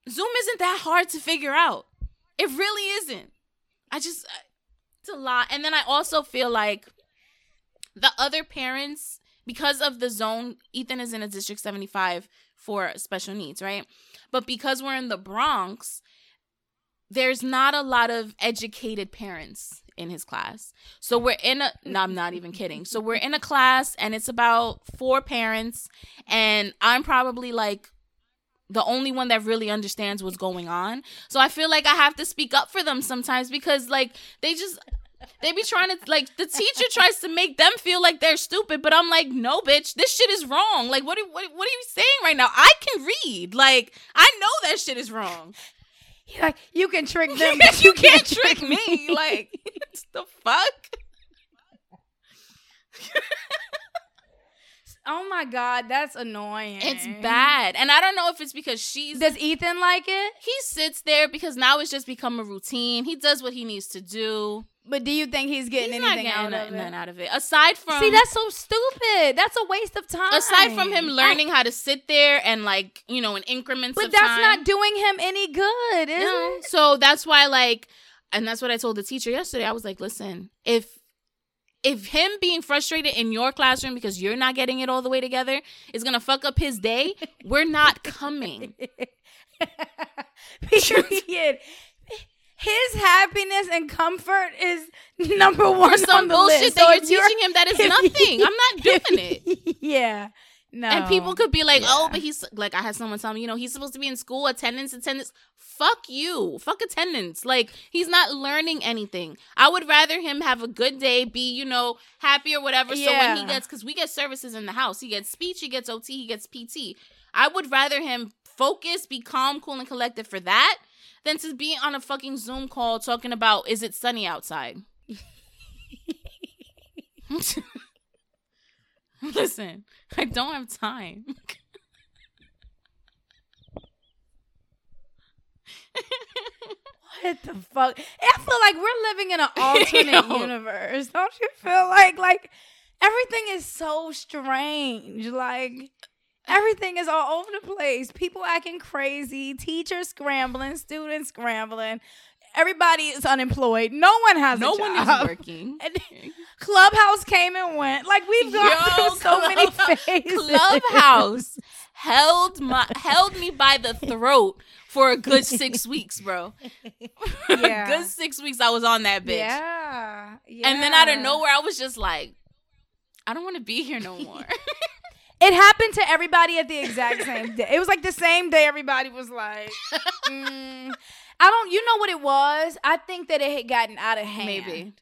[SPEAKER 3] Zoom isn't that hard to figure out. It really isn't. I just, it's a lot. And then I also feel like the other parents, because of the zone, Ethan is in a District 75 for special needs, right? But because we're in the Bronx, there's not a lot of educated parents in his class. So we're in a no, I'm not even kidding. So we're in a class and it's about four parents and I'm probably like the only one that really understands what's going on. So I feel like I have to speak up for them sometimes because like they just they be trying to like the teacher tries to make them feel like they're stupid, but I'm like, no, bitch, this shit is wrong. Like, what are, what, what are you saying right now? I can read. Like, I know that shit is wrong.
[SPEAKER 4] You're like you can trick them, but
[SPEAKER 3] you can't trick me. Like, it's the fuck.
[SPEAKER 4] oh my god, that's annoying.
[SPEAKER 3] It's bad, and I don't know if it's because she's
[SPEAKER 4] Does Ethan like it?
[SPEAKER 3] he sits there because now it's just become a routine. He does what he needs to do.
[SPEAKER 4] But do you think he's getting
[SPEAKER 3] He's not
[SPEAKER 4] anything
[SPEAKER 3] getting
[SPEAKER 4] out
[SPEAKER 3] nothing,
[SPEAKER 4] of it?
[SPEAKER 3] nothing out of it. Aside from
[SPEAKER 4] See, that's so stupid. That's a waste of time.
[SPEAKER 3] aside from him learning how to sit there and like you know in increments
[SPEAKER 4] but
[SPEAKER 3] of
[SPEAKER 4] that's
[SPEAKER 3] time.
[SPEAKER 4] not doing him any good, is
[SPEAKER 3] No.
[SPEAKER 4] it?
[SPEAKER 3] So that's why like and that's what I told the teacher yesterday. I was like, listen, if if him being frustrated in your classroom because you're not getting it all the way together is gonna fuck up his day, we're not coming.
[SPEAKER 4] Period. His happiness and comfort is number one
[SPEAKER 3] For some
[SPEAKER 4] on the
[SPEAKER 3] bullshit
[SPEAKER 4] list.
[SPEAKER 3] that
[SPEAKER 4] So
[SPEAKER 3] you're
[SPEAKER 4] if
[SPEAKER 3] teaching him that is
[SPEAKER 4] if
[SPEAKER 3] nothing. I'm not doing it.
[SPEAKER 4] yeah. No.
[SPEAKER 3] And people could be like, oh, but he's like, I had someone tell me, you know, he's supposed to be in school, attendance, attendance. Fuck you. Fuck attendance. Like, he's not learning anything. I would rather him have a good day, be, you know, happy or whatever. So when he gets, because we get services in the house, he gets speech, he gets OT, he gets PT. I would rather him focus, be calm, cool, and collected for that than to be on a fucking Zoom call talking about, is it sunny outside? Listen, I don't have time.
[SPEAKER 4] What the fuck? I feel like we're living in an alternate
[SPEAKER 3] Yo.
[SPEAKER 4] universe. Don't you feel like like everything is so strange? Like everything is all over the place. People acting crazy, teachers scrambling, students scrambling. Everybody is unemployed. No one has
[SPEAKER 3] no one is working.
[SPEAKER 4] And Clubhouse came and went. Like we've gone
[SPEAKER 3] Yo,
[SPEAKER 4] through so many
[SPEAKER 3] Club-
[SPEAKER 4] phases.
[SPEAKER 3] Clubhouse held my held me by the throat for a good six weeks, bro.
[SPEAKER 4] Yeah.
[SPEAKER 3] good six weeks I was on that bitch.
[SPEAKER 4] Yeah, yeah.
[SPEAKER 3] And then out of nowhere I was just like, I don't want to be here no more.
[SPEAKER 4] It happened to everybody at the exact same day. It was like the same day everybody was like, mm, I don't, you know what it was? I think that it had gotten out of hand.
[SPEAKER 3] Maybe.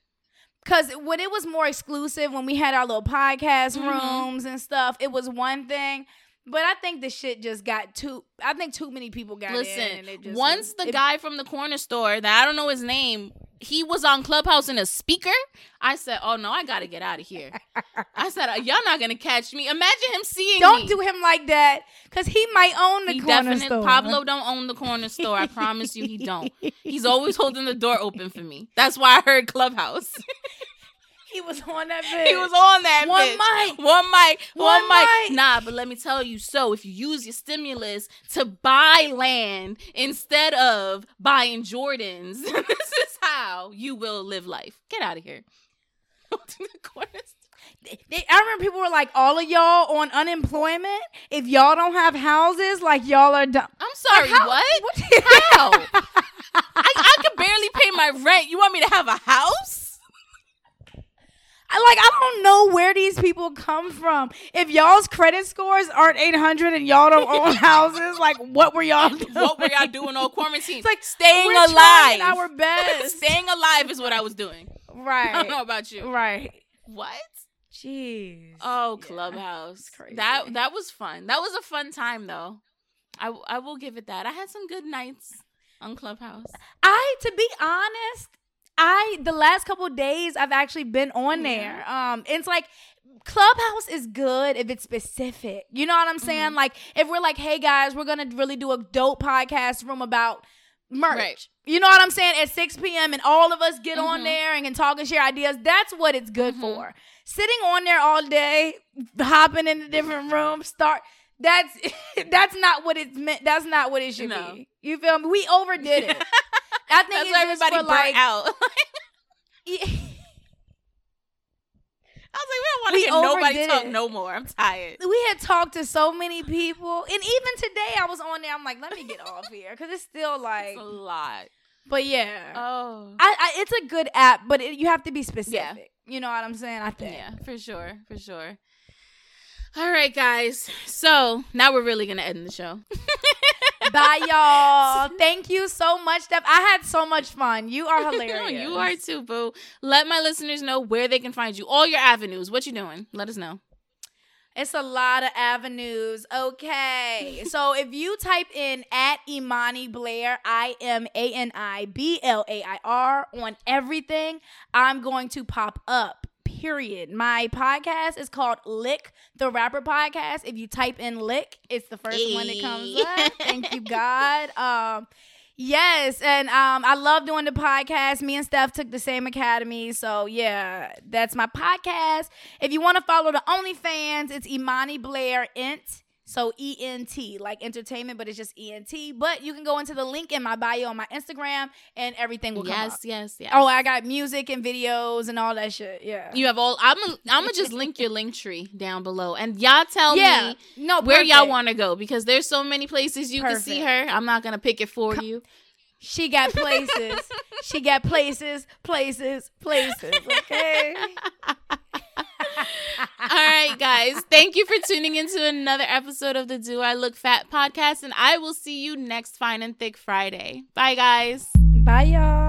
[SPEAKER 4] Cause when it was more exclusive, when we had our little podcast
[SPEAKER 3] Mhm.
[SPEAKER 4] rooms and stuff, it was one thing. But I think the shit just got too. I think too many people got in.
[SPEAKER 3] Listen,
[SPEAKER 4] just
[SPEAKER 3] once the
[SPEAKER 4] it-
[SPEAKER 3] guy from the corner store that I don't know his name, he was on Clubhouse in a speaker. I said, "Oh no, I gotta get out of here." I said, "Uh, "Y'all not gonna catch me." Imagine him seeing
[SPEAKER 4] don't
[SPEAKER 3] me.
[SPEAKER 4] do him like that, cause he might own the
[SPEAKER 3] he
[SPEAKER 4] corner
[SPEAKER 3] definitely
[SPEAKER 4] store.
[SPEAKER 3] Pablo don't own the corner store. I promise you, he don't. He's always holding the door open for me. That's why I heard Clubhouse.
[SPEAKER 4] he was on that. Bitch.
[SPEAKER 3] he was on that
[SPEAKER 4] One
[SPEAKER 3] bitch.
[SPEAKER 4] mic.
[SPEAKER 3] One mic. One,
[SPEAKER 4] One
[SPEAKER 3] mic.
[SPEAKER 4] mic.
[SPEAKER 3] Nah, but let me tell you. So if you use your stimulus to buy land instead of buying Jordans, this is how you will live life. Get out of here. Holding the corner store.
[SPEAKER 4] They- I remember people were like, "All of y'all on unemployment. If y'all don't have houses, like y'all are dumb."
[SPEAKER 3] I'm sorry.
[SPEAKER 4] How-
[SPEAKER 3] what? How? I, I could barely pay my rent. You want me to have a house?
[SPEAKER 4] I like I don't know where these people come from. If y'all's credit scores aren't 800 and y'all don't own houses, like what were y'all doing?
[SPEAKER 3] What were y'all doing all quarantine?
[SPEAKER 4] It's like
[SPEAKER 3] staying
[SPEAKER 4] We're
[SPEAKER 3] alive.
[SPEAKER 4] our best.
[SPEAKER 3] staying alive is what I was doing. Right. I don't know about you.
[SPEAKER 4] Right.
[SPEAKER 3] What?
[SPEAKER 4] Jeez.
[SPEAKER 3] Oh,
[SPEAKER 4] Yeah.
[SPEAKER 3] Clubhouse.
[SPEAKER 4] It's crazy.
[SPEAKER 3] That that was fun. That was a fun time though. I I will give it that. I had some good nights on Clubhouse.
[SPEAKER 4] I to be honest, I the last couple days I've actually been on there. Um it's like Clubhouse is good if it's specific. You know what I'm saying?
[SPEAKER 3] Mm-hmm.
[SPEAKER 4] Like if we're like, "Hey guys, we're going to really do a dope podcast room about merch."
[SPEAKER 3] Right.
[SPEAKER 4] You know what I'm saying? At 6 p.m. and all of us get on
[SPEAKER 3] Mhm.
[SPEAKER 4] there and can talk and share ideas. That's what it's good
[SPEAKER 3] Mhm.
[SPEAKER 4] for. Sitting on there all day, hopping into different rooms, start that's that's not what it's meant. That's not what it should
[SPEAKER 3] No.
[SPEAKER 4] be. You feel me? We overdid it. I think
[SPEAKER 3] That's
[SPEAKER 4] it's
[SPEAKER 3] why everybody
[SPEAKER 4] for
[SPEAKER 3] burnt
[SPEAKER 4] like
[SPEAKER 3] out. I was like, we don't want to hear nobody talk
[SPEAKER 4] it.
[SPEAKER 3] no more. I'm tired.
[SPEAKER 4] we had talked to so many people, and even today I was on there. I'm like, let me get off here because it's still like,
[SPEAKER 3] It's a lot.
[SPEAKER 4] but yeah,
[SPEAKER 3] Oh.
[SPEAKER 4] I, I it's a good app, but it, you have to be specific. You know what I'm saying? I think.
[SPEAKER 3] Yeah, for sure, for sure. All right, guys. So now we're really gonna end the show.
[SPEAKER 4] Bye, y'all. Thank you so much, Steph. I had so much fun. You are hilarious.
[SPEAKER 3] you are too, boo. Let my listeners know where they can find you. All your avenues. What you doing? Let us know.
[SPEAKER 4] It's a lot of avenues. Okay. so if you type in at Imani Blair, I M A N I B L A I R on everything, I'm going to pop up. Period. My podcast is called Lick the Rapper Podcast. If you type in Lick, it's the first one that comes up. Thank you, God. Um, Yes, and um, I love doing the podcast. Me and Steph took the same academy, so yeah, that's my podcast. If you want to follow the OnlyFans, it's Imani Blair Ent, so E N T, like entertainment, but it's just E N T. But you can go into the link in my bio on my Instagram, and everything will come
[SPEAKER 3] Yes,
[SPEAKER 4] up.
[SPEAKER 3] yes, yes.
[SPEAKER 4] Oh, I got music and videos and all that shit. Yeah,
[SPEAKER 3] you have all. I'm. i I'm gonna just link your link tree down below, and y'all tell
[SPEAKER 4] yeah.
[SPEAKER 3] me
[SPEAKER 4] No,
[SPEAKER 3] where y'all want to go because there's so many places you can see her. I'm not gonna pick it for you.
[SPEAKER 4] She got places. she got places, places, places. Okay.
[SPEAKER 3] All right, guys. Thank you for tuning into another episode of the Do I Look Fat podcast, and I will see you next Fine and Thick Friday. Bye, guys.
[SPEAKER 4] Bye, y'all.